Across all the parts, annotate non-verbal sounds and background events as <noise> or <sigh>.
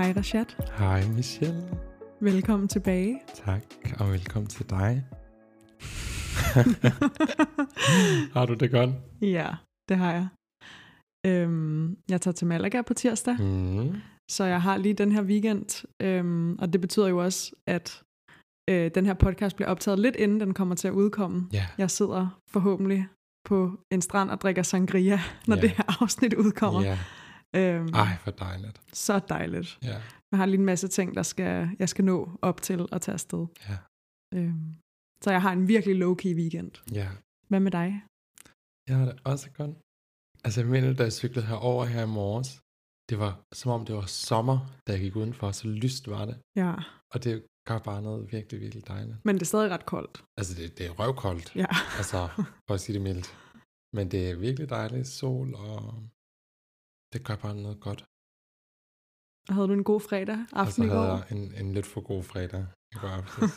Hej Rashad. Hej Michelle. Velkommen tilbage. Tak, og velkommen til dig. <laughs> har du det godt? Ja, det har jeg. Øhm, jeg tager til Malaga på tirsdag, Mm. så jeg har lige den her weekend. Øhm, og det betyder jo også, at øh, den her podcast bliver optaget lidt inden den kommer til at udkomme. Ja, Jeg sidder forhåbentlig på en strand og drikker sangria, når Ja. det her afsnit udkommer. ja. Øhm, Ej, for dejligt. så dejligt. Ja, Jeg har lige en masse ting, der skal, jeg skal nå op til at tage afsted. ja, Øhm, så jeg har en virkelig low-key weekend. ja. Hvad med dig? Jeg har det også godt. Altså, jeg mener, da jeg cyklede herover her i morges, det var som om det var sommer, da jeg gik udenfor, så lyst var det. Ja, Og det gør bare noget virkelig, virkelig dejligt. men det er stadig ret koldt. Altså, det, det er røvkoldt, Ja. altså, for at sige det mildt. Men det er virkelig dejligt sol, og det gør bare noget godt. Havde du en god fredag aften så i havde går? jeg en, en lidt for god fredag i går aftes.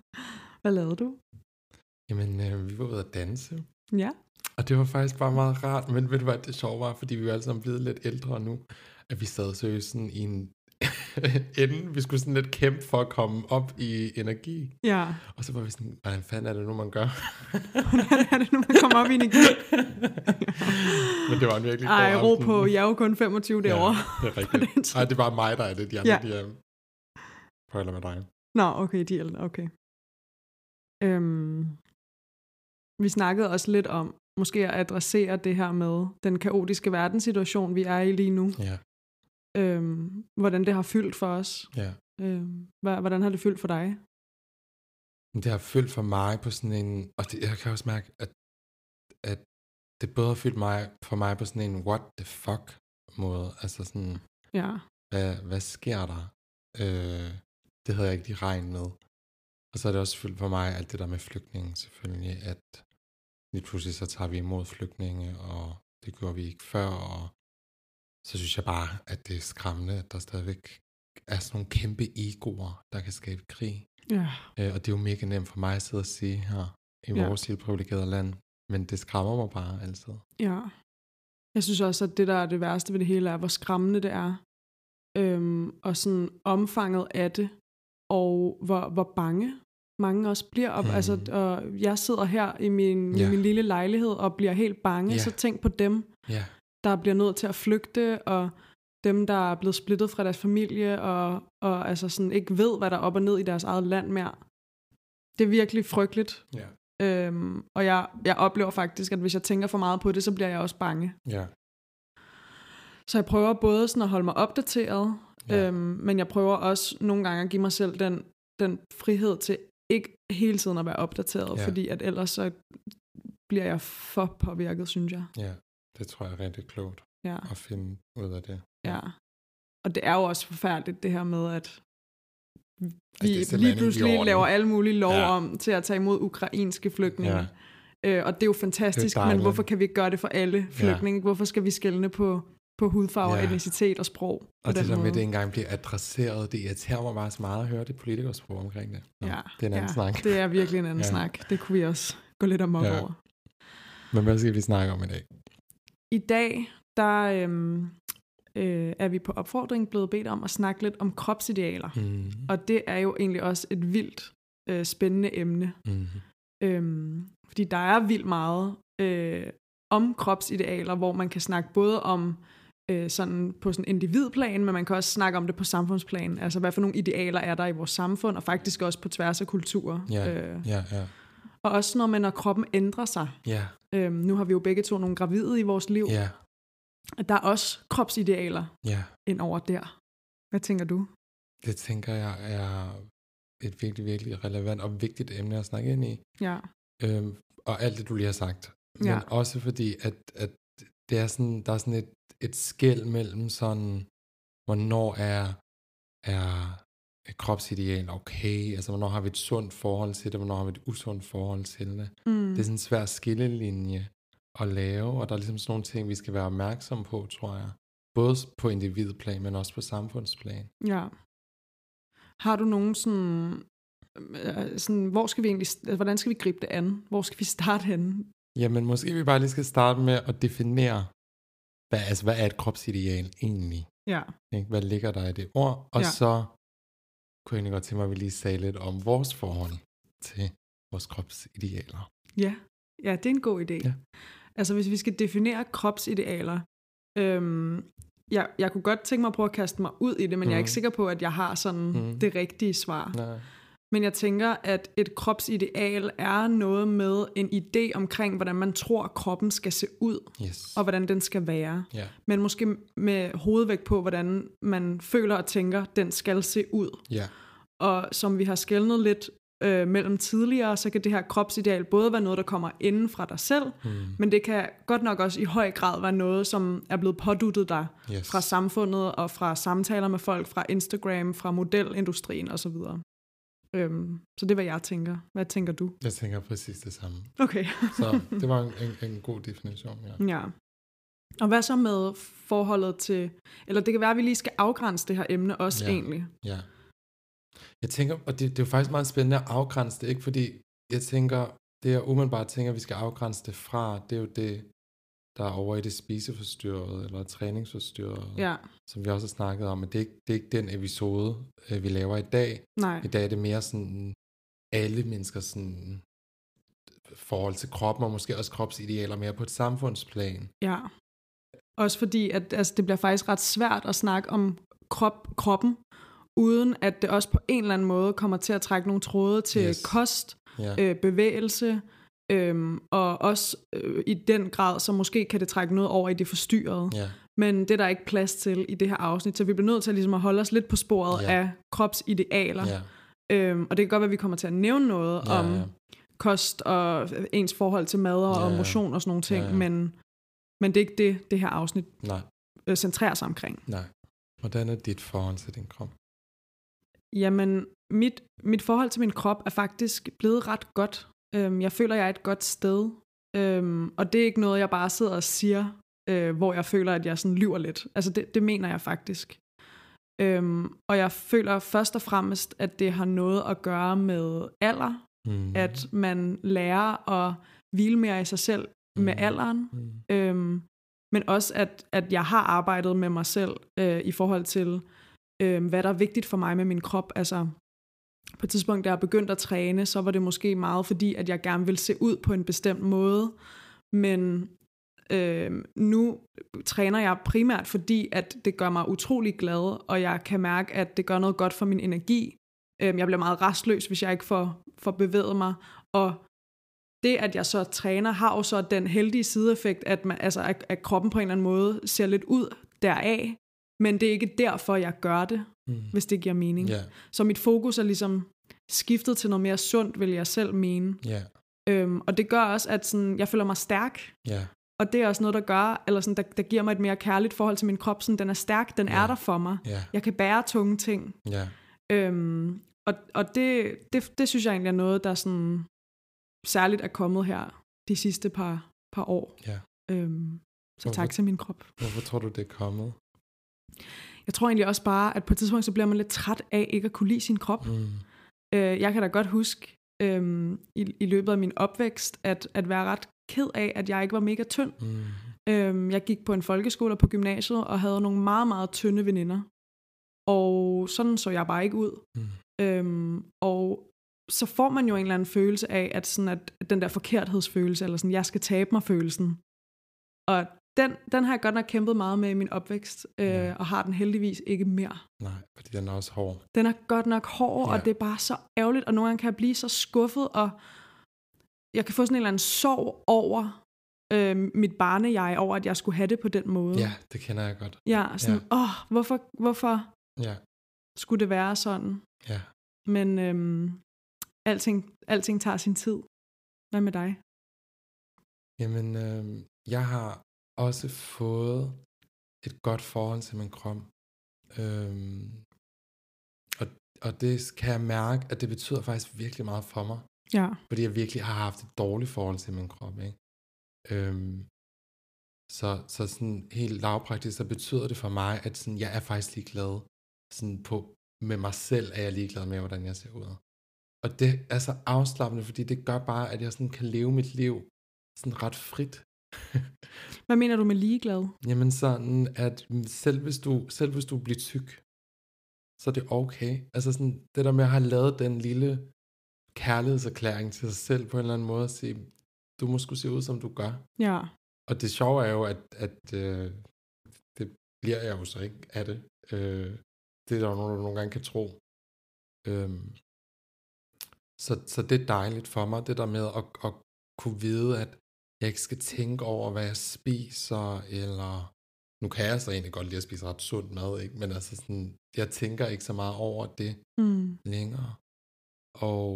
<laughs> Hvad lavede du? Jamen, øh, vi var ude at danse, Ja. og det var faktisk bare meget rart, men ved du hvad, det sjove var, fordi vi var alle sammen blevet lidt ældre nu, at vi sad seriøst sådan i en <laughs> ende, vi skulle sådan lidt kæmpe for at komme op i energi, Ja. og så var vi sådan, hvordan fanden er det nu, man gør? <laughs> Hvordan er det nu, man kommer op i energi? <laughs> men det var en virkelig Ej, god ro aften. på. Jeg er jo kun 25 derovre. Ja, det er rigtigt. Ej, det bare mig, der er det, de andre, Ja. de er på eller med dig. Nå, okay, de er okay. Øhm, vi snakkede også lidt om, måske at adressere det her med den kaotiske verdenssituation, vi er i lige nu. Ja, Øhm, hvordan det har fyldt for os. ja. Øhm, hvordan har det fyldt for dig? Det har fyldt for mig på sådan en, og det, jeg kan også mærke, at, at det både har fyldt mig, for mig på sådan en what the fuck måde, altså sådan, Ja. hvad, hvad sker der? Øh, det havde jeg ikke lige regnet med. Og så er det også fyldt for mig alt det der med flygtninge selvfølgelig, at lige pludselig så tager vi imod flygtninge, og det gjorde vi ikke før, og så synes jeg bare, at det er skræmmende, at der stadigvæk er sådan nogle kæmpe egoer, der kan skabe krig. Ja. Øh, og det er jo mega nemt for mig at sidde og sige her i Ja. vores lille privilegerede land. Men det skræmmer mig bare altid. Ja. Jeg synes også, at det, der er det værste ved det hele, er, hvor skræmmende det er. Øhm, og sådan omfanget af det, og hvor, hvor bange mange også bliver. Og, Mhm. mm. altså, og jeg sidder her i min, i min lille lejlighed og bliver helt bange. Ja. Så tænk på dem, Ja, der bliver nødt til at flygte, og dem, der er blevet splittet fra deres familie, og, og altså sådan ikke ved, hvad der er op og ned i deres eget land mere. Det er virkelig frygteligt. ja, Øhm, og jeg, jeg oplever faktisk, at hvis jeg tænker for meget på det, så bliver jeg også bange. ja, Så jeg prøver både sådan at holde mig opdateret, Ja. øhm, men jeg prøver også nogle gange at give mig selv den, den frihed til ikke hele tiden at være opdateret, ja. fordi at ellers så bliver jeg for påvirket, synes jeg. ja. Det tror jeg er rigtig klogt Ja, at finde ud af det. ja. Og det er jo også forfærdeligt det her med, at vi det er simpelthen lige pludselig laver alle mulige lov Ja. ja. om til at tage imod ukrainske flygtninge. Ja. Ja. Øh, og det er jo fantastisk, men dejligt. hvorfor kan vi ikke gøre det for alle flygtninge? Hvorfor skal vi skælne på, på hudfarve, Ja. ja. etnicitet og sprog Og det der med, at det ikke engang bliver adresseret, det irriterer mig bare så meget at høre det politikersprog omkring det. Nå, Ja, det er en anden ja, snak. Det er virkelig en anden Ja. ja. snak. Det kunne vi også gå lidt amok Ja. ja. over. Men hvad skal vi snakke om i dag? I dag, der øhm, øh, er vi på opfordring blevet bedt om at snakke lidt om kropsidealer. Mm. Og det er jo egentlig også et vildt øh, spændende emne. Mm. Øhm, fordi der er vildt meget øh, om kropsidealer, hvor man kan snakke både om øh, sådan på sådan individplan, men man kan også snakke om det på samfundsplan. Altså, hvad for nogle idealer er der i vores samfund, og faktisk også på tværs af kulturer. Ja, Øh, ja, ja. og også når man, når kroppen ændrer sig. Ja, Øhm, nu har vi jo begge to nogle gravide i vores liv. ja, at Der er også kropsidealer ja. ind over der. Hvad tænker du? Det tænker jeg er et virkelig, virkelig relevant og vigtigt emne at snakke ind i. Ja, Øhm, og alt det, du lige har sagt. Men Ja. også fordi, at, at det er sådan, der er sådan et, et skæld mellem sådan, hvornår er, er kropsideal okay, altså hvornår har vi et sundt forhold til det, hvornår har vi et usundt forhold til det. mm. Det er sådan en svær skillelinje at lave, og der er ligesom sådan nogle ting, vi skal være opmærksom på, tror jeg. Både på individplan, men også på samfundsplan. ja. Har du nogen sådan, øh, sådan, hvor skal vi egentlig, altså, hvordan skal vi gribe det an? Hvor skal vi <laughs> starte henne? Jamen, måske vi bare lige skal starte med at definere, hvad, altså, hvad er et kropsideal egentlig? Ja. Ikke? Hvad ligger der i det ord? Og Ja. så kunne jeg egentlig godt tænke mig, at vi lige sagde lidt om vores forhold til vores kropsidealer. Ja, ja det er en god idé. Ja. Altså hvis vi skal definere kropsidealer, øhm, jeg, jeg kunne godt tænke mig at prøve at kaste mig ud i det, men mm. jeg er ikke Mhm. sikker på, at jeg har sådan Mhm. det rigtige svar. Nej. Men jeg tænker, at et kropsideal er noget med en idé omkring, hvordan man tror, kroppen skal se ud, Yes. og hvordan den skal være. Ja. Men måske med hovedvægt på, hvordan man føler og tænker, den skal se ud. Ja. Og som vi har skældnet lidt øh, mellem tidligere, så kan det her kropsideal både være noget, der kommer inden fra dig selv, Mm. men det kan godt nok også i høj grad være noget, som er blevet påduttet dig Yes. fra samfundet og fra samtaler med folk, fra Instagram, fra modelindustrien osv. Øhm, så det er, hvad jeg tænker. Hvad tænker du? Jeg tænker præcis det samme. Okay. <laughs> Så <laughs> det var en, en, en god definition, ja. ja. Og hvad så med forholdet til... Eller det kan være, at vi lige skal afgrænse det her emne også Ja. egentlig. Ja. Jeg tænker, og det, det er jo faktisk meget spændende at afgrænse det, ikke? Fordi jeg tænker, det jeg umiddelbart tænker, vi skal afgrænse det fra, det er jo det, der er over i det spiseforstyrrede, eller træningsforstyrrede, Ja, som vi også har snakket om, men det er ikke, det er ikke den episode, øh, vi laver i dag. nej. I dag er det mere sådan, alle mennesker sådan, forhold til kroppen, og måske også kropsidealer mere på et samfundsplan. Ja. Også fordi, at altså, det bliver faktisk ret svært at snakke om krop, kroppen, uden at det også på en eller anden måde kommer til at trække nogle tråde til yes. kost, Ja, øh, bevægelse, øhm, og også øh, i den grad, så måske kan det trække noget over i det forstyrrede. ja, Men det er der ikke plads til i det her afsnit, så vi bliver nødt til ligesom at holde os lidt på sporet Ja. af kropsidealer. ja, Øhm, og det kan godt være, at vi kommer til at nævne noget ja, om ja. kost og ens forhold til mad og Ja, ja. motion og sådan nogle ting, Ja, ja. Men, men det er ikke det, det her afsnit Nej, øh, centrerer sig omkring. nej. Hvordan er dit forhold til din krop? Jamen, mit, mit forhold til min krop er faktisk blevet ret godt. Øhm, jeg føler, jeg er et godt sted. Øhm, og det er ikke noget, jeg bare sidder og siger, øh, hvor jeg føler, at jeg sådan lyver lidt. Altså, det, det mener jeg faktisk. Øhm, og jeg føler først og fremmest, at det har noget at gøre med alder. Mm. At man lærer at hvile mere i sig selv med Mm. alderen. Mm. Øhm, men også, at, at jeg har arbejdet med mig selv øh, i forhold til, øh, hvad der er vigtigt for mig med min krop. Altså, på et tidspunkt, da jeg begyndte at træne, så var det måske meget fordi, at jeg gerne ville se ud på en bestemt måde. Men øh, nu træner jeg primært fordi, at det gør mig utrolig glad, og jeg kan mærke, at det gør noget godt for min energi. Øh, jeg bliver meget restløs, hvis jeg ikke får, får bevæget mig. Og det, at jeg så træner, har jo så den heldige sideeffekt, at, man, altså, at, at kroppen på en eller anden måde ser lidt ud deraf, men det er ikke derfor, jeg gør det, Mm. hvis det giver mening. Ja, Så mit fokus er ligesom skiftet til noget mere sundt, vil jeg selv mene. ja, Øhm, og det gør også, at sådan, jeg føler mig stærk, ja, og det er også noget, der gør, eller sådan, der, der giver mig et mere kærligt forhold til min krop. Sådan, den er stærk, den Ja. er der for mig. ja, Jeg kan bære tunge ting. ja. Øhm, og og det, det, det synes jeg egentlig er noget, der sådan særligt er kommet her de sidste par, par år. Ja. Øhm, så Hvorfor- tak til min krop. Hvorfor tror du, det er kommet? Jeg tror egentlig også bare, at på et tidspunkt, så bliver man lidt træt af ikke at kunne lide sin krop. Mm. Øh, jeg kan da godt huske øhm, i, i løbet af min opvækst, at, at være ret ked af, at jeg ikke var mega tynd. Mm. Øhm, jeg gik på en folkeskole og på gymnasiet, og havde nogle meget, meget tynde veninder. Og sådan så jeg bare ikke ud. Mm. Øhm, og så får man jo en eller anden følelse af, at, sådan at den der forkerthedsfølelse, eller sådan, jeg skal tabe mig følelsen. Og den, den har jeg godt nok kæmpet meget med i min opvækst, øh, Ja. og har den heldigvis ikke mere. Nej, fordi den er også hård. Den er godt nok hård, Ja. og det er bare så ærgerligt, og nogle gange kan jeg blive så skuffet, og jeg kan få sådan en eller anden sorg over øh, mit barnejeg, over at jeg skulle have det på den måde. Ja, det kender jeg godt. Ja, sådan, åh, oh, hvorfor, hvorfor Ja, skulle det være sådan? ja. Men øhm, alting, alting tager sin tid. Hvad med dig? Jamen, øh, jeg har også fået et godt forhold til min krop. Øhm, og, og det kan jeg mærke, at det betyder faktisk virkelig meget for mig. Ja, Fordi jeg virkelig har haft et dårligt forhold til min krop, ikke? Øhm, så, så sådan helt lavpraktisk, så betyder det for mig, at sådan, jeg er faktisk ligeglad sådan på, med mig selv, er jeg ligeglad med, hvordan jeg ser ud. Og det er så afslappende, fordi det gør bare, at jeg sådan kan leve mit liv sådan ret frit. <laughs> Hvad mener du med ligeglad? Jamen sådan, at selv hvis du, selv hvis du bliver tyk, så er det okay. Altså sådan, det der med at have lavet den lille kærlighedserklæring til sig selv på en eller anden måde, at sige, du må skulle se ud, som du gør. Ja. Og det sjove er jo, at, at øh, det bliver jeg jo så ikke af det. Øh, det er der jo nogen, der nogle gange kan tro. Øh, så, så det er dejligt for mig, det der med at, at kunne vide, at jeg ikke skal tænke over, hvad jeg spiser, eller nu kan jeg så egentlig godt lide at spise ret sund mad, ikke? men altså sådan, jeg tænker ikke så meget over det Mm. længere. Og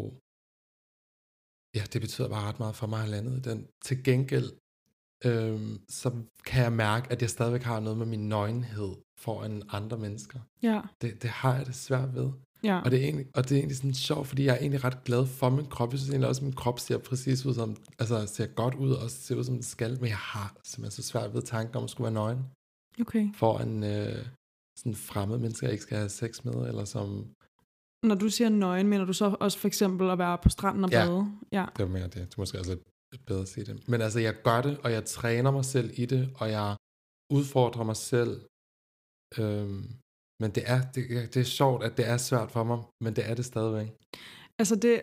ja, det betyder bare ret meget for mig landet den. Til gengæld, øhm, så kan jeg mærke, at jeg stadigvæk har noget med min nøgenhed foran andre mennesker. Ja. Det, det har jeg det svært ved. Ja. Og det, er egentlig, og det er egentlig sådan sjovt, fordi jeg er egentlig ret glad for min krop. Jeg synes egentlig også, at min krop ser præcis ud som, altså ser godt ud, og ser ud som den skal. Men jeg har simpelthen så svært ved tanken om at skulle være nøgen Okay. for en øh, sådan fremmed mennesker, jeg ikke skal have sex med, eller som, Når du siger nøgen, mener du så også for eksempel at være på stranden og Ja. bade? Ja. det var mere det, det er måske også lidt bedre at sige det. Men altså, jeg gør det, og jeg træner mig selv i det, og jeg udfordrer mig selv. Øhm, men det er, det, det er sjovt, at det er svært for mig, men det er det stadigvæk. Altså det,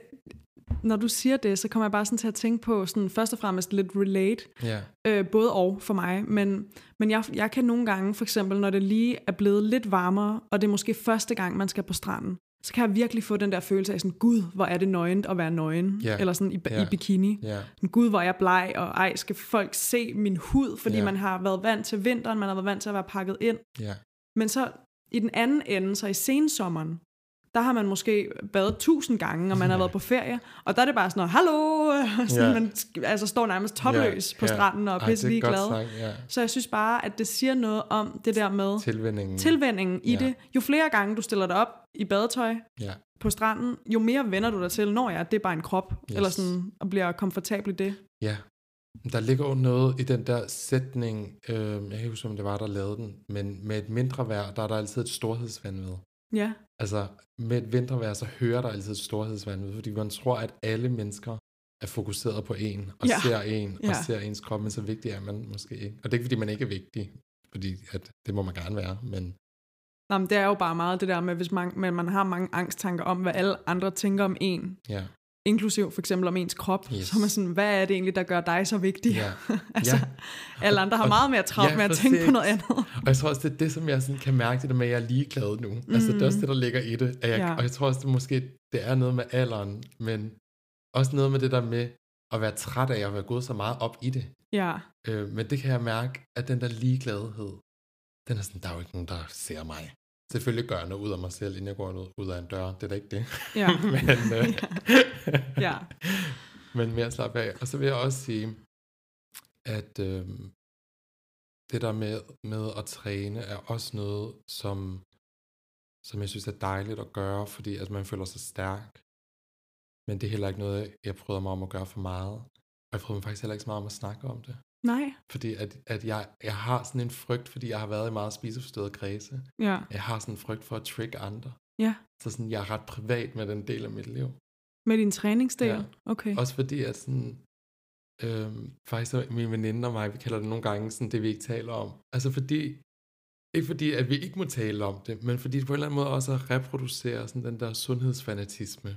når du siger det, så kommer jeg bare sådan til at tænke på sådan først og fremmest lidt relate, Ja, øh, både og for mig, men, men jeg, jeg kan nogle gange, for eksempel når det lige er blevet lidt varmere, og det er måske første gang, man skal på stranden, så kan jeg virkelig få den der følelse af sådan, gud, hvor er det nøgent at være nøgen, Ja. eller sådan i, Ja. i bikini. Sådan, Gud, hvor er jeg bleg, og ej, skal folk se min hud, fordi Ja. man har været vant til vinteren, man har været vant til at være pakket ind. ja, Men så i den anden ende, så i sensommeren, der har man måske badet tusind gange, og man har været på ferie, og der er det bare sådan noget, hallo, <laughs> sådan, Ja. man altså, står nærmest topløs Ja, på stranden og er pisse ligeglad. sagt, ja. Så jeg synes bare, at det siger noget om det der med Tilvændingen. tilvændingen i Ja. det. Jo flere gange du stiller dig op i badetøj Ja, på stranden, jo mere vender du dig til, når jeg, det er bare en krop, Yes. eller sådan, og bliver komfortabel i det. ja. Der ligger jo noget i den der sætning, øh, jeg kan ikke huske, om det var, der lavede den, men med et mindre vejr, der er der altid et storhedsvandvid. Ja, Altså, med et vintervejr, så hører der altid et storhedsvandvid, fordi man tror, at alle mennesker er fokuseret på en, og Ja. ser en, og Ja. ser ens krop, men så vigtig er man måske ikke. Og det er ikke, fordi man ikke er vigtig, fordi at det må man gerne være, men Nå, men det er jo bare meget det der med, hvis man, men man har mange angsttanker om, hvad alle andre tænker om en, ja. Inklusiv for eksempel om ens krop, Yes. så er sådan, hvad er det egentlig, der gør dig så vigtig? ja. <laughs> altså, ja. alle andre har Og- meget mere travlt ja, med at tænke på noget andet. Og jeg tror også, det er det, som jeg sådan kan mærke, det der med, at jeg er ligeglad nu. Mm. Altså, det er også det, der ligger i det. At jeg, ja. Og jeg tror også, det måske det er noget med alderen, men også noget med det der med at være træt af at være gået så meget op i det. Ja, Øh, men det kan jeg mærke, at den der ligegladhed, den er sådan, der er jo ikke nogen, der ser mig. Selvfølgelig gør jeg noget ud af mig selv, inden jeg går ud, ud af en dør. Det er da ikke det. ja, <laughs> men, øh, Ja. <laughs> men mere slappe af. Og så vil jeg også sige, at øh, det der med, med at træne er også noget, som, som jeg synes er dejligt at gøre, fordi at man føler sig stærk. Men det er heller ikke noget, jeg prøver mig om at gøre for meget. Og jeg prøver mig faktisk heller ikke så meget om at snakke om det. Nej, Fordi at, at jeg, jeg har sådan en frygt, fordi jeg har været i meget spiseforstyrrede kredse. ja, Jeg har sådan en frygt for at trick andre. ja. Så sådan, jeg er ret privat med den del af mit liv. Med din træningsdel? Ja. Okay. Også fordi, at sådan, øhm, faktisk så min veninde og mig, vi kalder det nogle gange sådan, det vi ikke taler om. Altså fordi, ikke fordi, at vi ikke må tale om det, men fordi det på en eller anden måde også at reproducere sådan den der sundhedsfanatisme,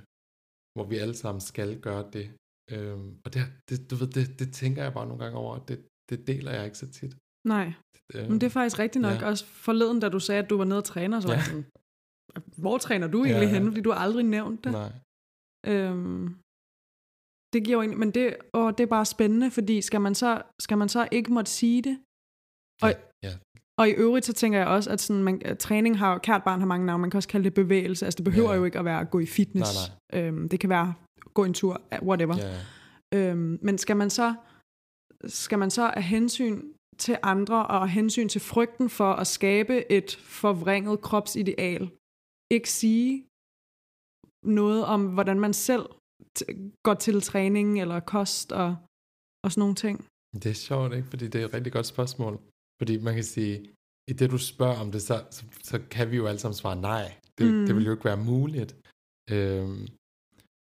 hvor vi alle sammen skal gøre det. Øhm, og det, det, du ved, det, det tænker jeg bare nogle gange over, det, det deler jeg ikke så tit. Nej, Øhm, men det er faktisk rigtigt nok. Ja. Også forleden, da du sagde, at du var nede og træner, så Ja. sådan, hvor træner du egentlig Ja. henne? Fordi du har aldrig nævnt det. Nej. Øhm, det giver jo egentlig, men det, åh, det er bare spændende, fordi skal man så, skal man så ikke måtte sige det? Og, Ja, og i øvrigt så tænker jeg også, at, sådan, man, at træning har, kært barn har mange navne, man kan også kalde det bevægelse, altså det behøver Ja. jo ikke at være at gå i fitness. Nej, Øhm, det kan være gå en tur, whatever. ja, ja. Øhm, men skal man så skal man så af hensyn til andre og af hensyn til frygten for at skabe et forvrænget kropsideal, ikke sige noget om, hvordan man selv går til træning eller kost og, og sådan nogle ting. Det er sjovt, ikke? Fordi det er et rigtig godt spørgsmål. Fordi man kan sige, i det du spørger om det, så, så, så kan vi jo alle sammen svare nej. Det, mm. det vil jo ikke være muligt. Øhm,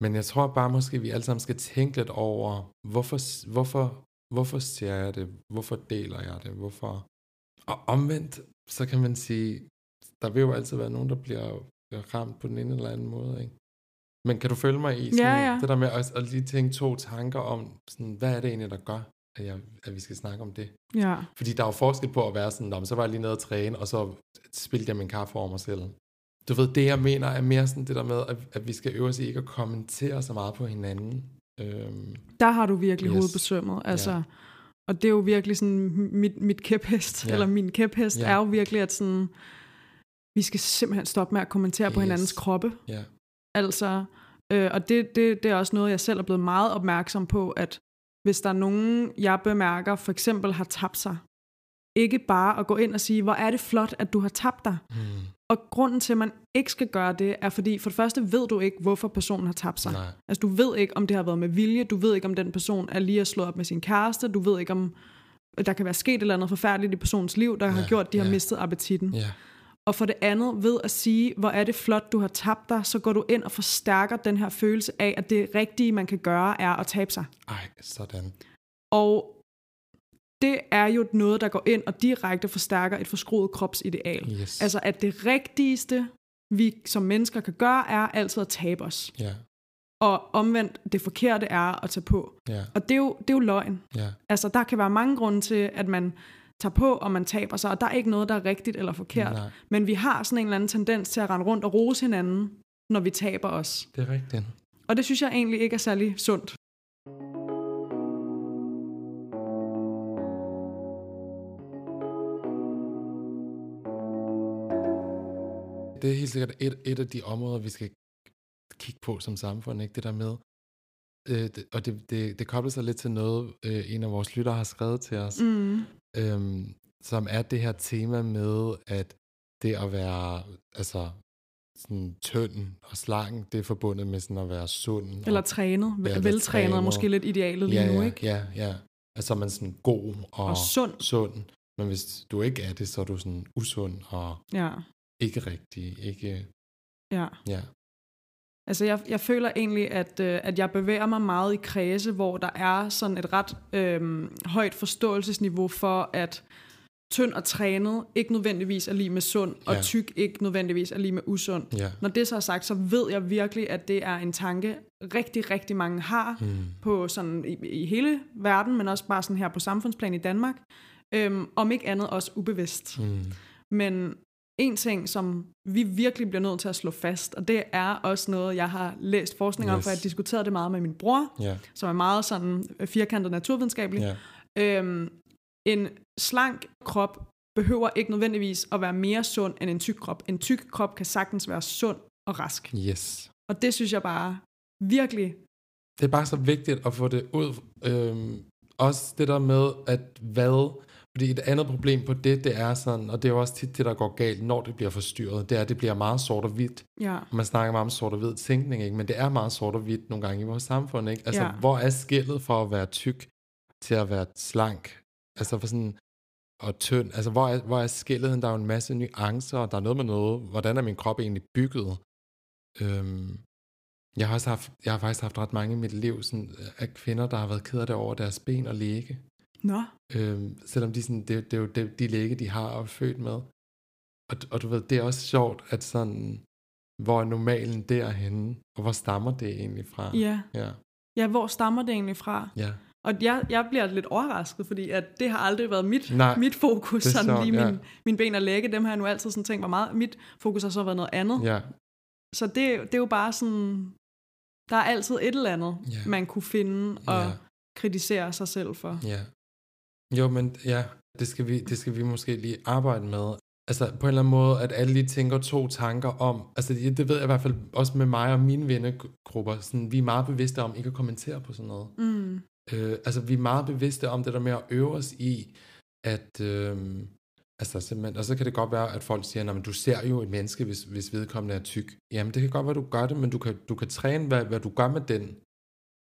men jeg tror bare måske, vi alle sammen skal tænke lidt over, hvorfor, hvorfor, hvorfor siger jeg det? Hvorfor deler jeg det? Hvorfor? Og omvendt, så kan man sige, der vil jo altid være nogen, der bliver, ramt på den ene eller anden måde, ikke? Men kan du følge mig i sådan, Ja, ja. det der med at, at lige tænke to tanker om, sådan, hvad er det egentlig, der gør, at, jeg, at vi skal snakke om det? Ja. Fordi der er jo forskel på at være sådan, "Nå, men så var jeg lige nede og træne, og så spilte jeg min kaffe over mig selv. Du ved, det jeg mener er mere sådan det der med, at, at vi skal øve os i ikke at kommentere så meget på hinanden. Øhm, Der har du virkelig Yes. hovedet på sømmet. Altså, Ja. Og det er jo virkelig sådan, mit, mit kæphest, Ja. eller min kæphest, Ja. er jo virkelig, at sådan, vi skal simpelthen stoppe med at kommentere på Yes. hinandens kroppe. ja, Altså, øh, og det, det, det er også noget, jeg selv er blevet meget opmærksom på, at hvis der er nogen, jeg bemærker, for eksempel har tabt sig, ikke bare at gå ind og sige, hvor er det flot, at du har tabt dig. mm, Og grunden til, at man ikke skal gøre det, er fordi, for det første ved du ikke, hvorfor personen har tabt sig. nej, Altså, du ved ikke, om det har været med vilje. Du ved ikke, om den person er lige at slå op med sin kæreste. Du ved ikke, om der kan være sket et eller andet forfærdeligt i personens liv, der ja, har gjort, at de har ja. mistet appetitten. ja, Og for det andet, ved at sige, hvor er det flot, du har tabt dig, så går du ind og forstærker den her følelse af, at det rigtige, man kan gøre, er at tabe sig. ej, sådan. Og det er jo noget, der går ind og direkte forstærker et forskruet kropsideal. Yes. Altså, at det rigtigste, vi som mennesker kan gøre, er altid at tabe os. ja, Og omvendt, det forkerte er at tage på. ja, Og det er jo, det er jo løgn. ja, Altså, der kan være mange grunde til, at man tager på, og man taber sig, og der er ikke noget, der er rigtigt eller forkert. nej, Men vi har sådan en eller anden tendens til at rende rundt og rose hinanden, når vi taber os. det er rigtigt. Og det synes jeg egentlig ikke er særlig sundt. Det er helt sikkert et, et af de områder, vi skal kigge på som samfund, ikke? Det der med, øh, det, og det, det, det kobler sig lidt til noget, øh, en af vores lyttere har skrevet til os, Mm. øhm, som er det her tema med, at det at være, altså, sådan tynd og slank, det er forbundet med sådan at være sund. Eller og, trænet. Ja, veltrænet er trænet. måske lidt idealet lige ja, nu, ja, ikke? Ja, ja. Altså man er sådan god og, Og sund. sund. Men hvis du ikke er det, så er du sådan usund og Ja, ikke rigtig, ikke, ja. ja. Altså, jeg, jeg føler egentlig, at, øh, at jeg bevæger mig meget i kredse, hvor der er sådan et ret øh, højt forståelsesniveau for, at tynd og trænet ikke nødvendigvis er lige med sund, og Ja. tyk ikke nødvendigvis er lige med usund. Ja. Når det så er sagt, så ved jeg virkelig, at det er en tanke, rigtig, rigtig mange har Mm. på sådan i, i hele verden, men også bare sådan her på samfundsplan i Danmark. Øhm, om ikke andet også ubevidst. Mm. Men en ting, som vi virkelig bliver nødt til at slå fast, og det er også noget, jeg har læst forskning om, Yes. for jeg har diskuteret det meget med min bror, Ja, som er meget sådan firkantet naturvidenskabelig. ja, Øhm, en slank krop behøver ikke nødvendigvis at være mere sund end en tyk krop. En tyk krop kan sagtens være sund og rask. yes. Og det synes jeg bare virkelig, Det er bare så vigtigt at få det ud. Øhm, også det der med, at hvad... Fordi et andet problem på det, det er sådan, og det er jo også tit det, der går galt, når det bliver forstyrret, det er, at det bliver meget sort og hvidt. ja, man snakker meget om sort og hvid tænkning, ikke? men det er meget sort og hvidt nogle gange i vores samfund. Ikke? Altså, Ja. hvor er skillet for at være tyk til at være slank? Altså for sådan, og tynd. Altså, hvor er, hvor er skillet? Der er jo en masse nuancer, og der er noget med noget. Hvordan er min krop egentlig bygget? Øhm, jeg har også haft, jeg har faktisk haft ret mange i mit liv sådan, af kvinder, der har været ked af det over deres ben og læge. Nå, Øhm, selvom de sådan, det, det er jo det, de læge, de har og født med. Og, og du ved, det er også sjovt, at sådan, hvor er normalen derhenne, og hvor stammer det egentlig fra? ja. Ja, Ja, hvor stammer det egentlig fra? ja. Og jeg, jeg bliver lidt overrasket, fordi at det har aldrig været mit, Nej, mit fokus. Sådan sjovt, lige ja. min, min ben og lægge, dem har jeg nu altid sådan tænkt, hvor meget mit fokus har så været noget andet. ja, Så det, det er jo bare sådan, der er altid et eller andet, Ja. man kunne finde og ja, kritisere sig selv for. ja. Jo, men ja, det skal, vi, det skal vi måske lige arbejde med. Altså på en eller anden måde, at alle lige tænker to tanker om, altså det, det ved jeg i hvert fald også med mig og mine vennegrupper, sådan, vi er meget bevidste om ikke at kommentere på sådan noget. Mm. Øh, altså, vi er meget bevidste om det der med at øve os i, at... Øh, altså, simpelthen, og så kan det godt være, at folk siger, at du ser jo et menneske, hvis, hvis vedkommende er tyk. Jamen, det kan godt være, du gør det, men du kan, du kan træne, hvad, hvad du gør med den,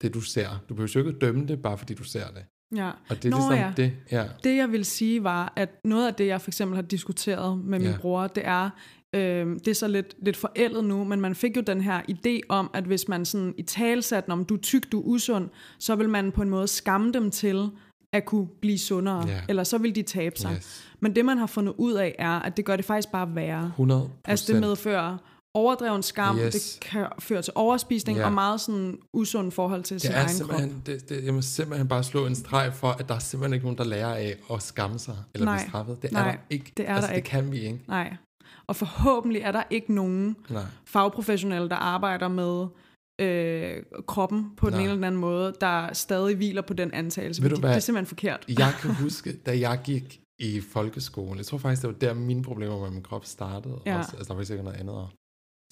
det du ser. Du behøver jo ikke dømme det, bare fordi du ser det. Ja. Og det er Nå, ligesom ja. det. Ja. Det jeg vil sige var, at noget af det, jeg for eksempel har diskuteret med min Ja. bror, det er, øh, det er så lidt, lidt forældet nu, men man fik jo den her idé om, at hvis man sådan i talsat, om du er tyk, du er usund, så vil man på en måde skamme dem til at kunne blive sundere, Ja. eller så vil de tabe sig. Yes. Men det, man har fundet ud af, er, at det gør det faktisk bare værre. 100 Altså det medfører overdreven skam, Yes. det kan føre til overspisning Ja. og meget sådan usund forhold til sin Det er egen krop. det, det, jeg må simpelthen bare slå en streg for, at der er simpelthen ikke nogen, der lærer af at skamme sig eller Nej. blive straffet. Det er Nej, der ikke. det er altså, der det ikke. kan vi ikke. Nej. Og forhåbentlig er der ikke nogen Nej. fagprofessionelle, der arbejder med øh, kroppen på den Nej. ene eller den anden måde, der stadig hviler på den antagelse. Ved du hvad? Det er simpelthen forkert. Jeg kan <laughs> huske, da jeg gik i folkeskolen, jeg tror faktisk, det var der, mine problemer med min krop startede. Ja. Også, altså, der var sikkert noget andet.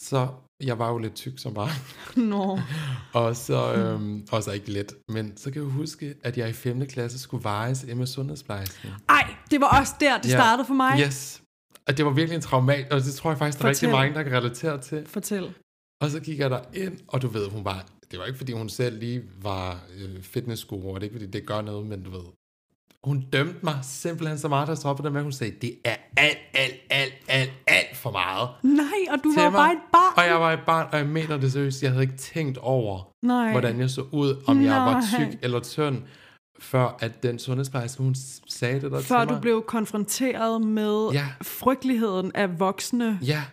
Så jeg var jo lidt tyk som barn. <laughs> Nå. <laughs> Og så, øhm, også ikke let. Men så kan jeg huske, at jeg i 5. klasse skulle vejes med sundhedsplejersken. Ej, det var også der, det Ja. startede for mig. Yes. Og det var virkelig en traumat, og det tror jeg faktisk, der er rigtig mange, der kan relatere til. Fortæl. Og så gik jeg der ind, og du ved, hun var... Det var ikke, fordi hun selv lige var øh, fitnessguru, og det er ikke, fordi det gør noget, men du ved... Hun dømte mig simpelthen så meget, der stod på den med, hun sagde, det er alt, alt, alt, alt, alt for meget. Nej, og du var mig. bare et barn. Og jeg var et barn, og jeg mener det seriøst, jeg havde ikke tænkt over, Nej. hvordan jeg så ud, om jeg var Nej. tyk eller tynd, før at den sundhedsplejerske, hun sagde det der Før til du mig. blev konfronteret med Ja. frygteligheden af voksne Ja,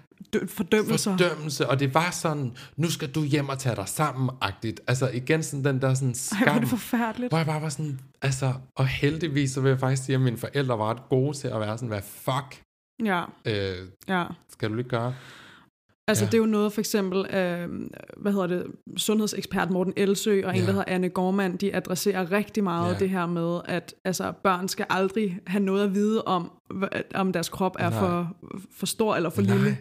fordømmelser. fordømmelse, og det var sådan, nu skal du hjem og tage dig sammen-agtigt. Altså igen sådan den der sådan Ej, hvor er skam, det forfærdeligt. hvor jeg bare var sådan, altså, og heldigvis, så vil jeg faktisk sige, at mine forældre var ret gode til at være sådan, hvad fuck Ja, øh, ja. skal du lige gøre? Altså, Ja. det er jo noget, for eksempel, øh, hvad hedder det, sundhedsekspert Morten Elsø og en, Ja. der hedder Anne Gormand, de adresserer rigtig meget Ja. det her med, at altså, børn skal aldrig have noget at vide om, om deres krop er Nej. for, for stor eller for Nej. lille.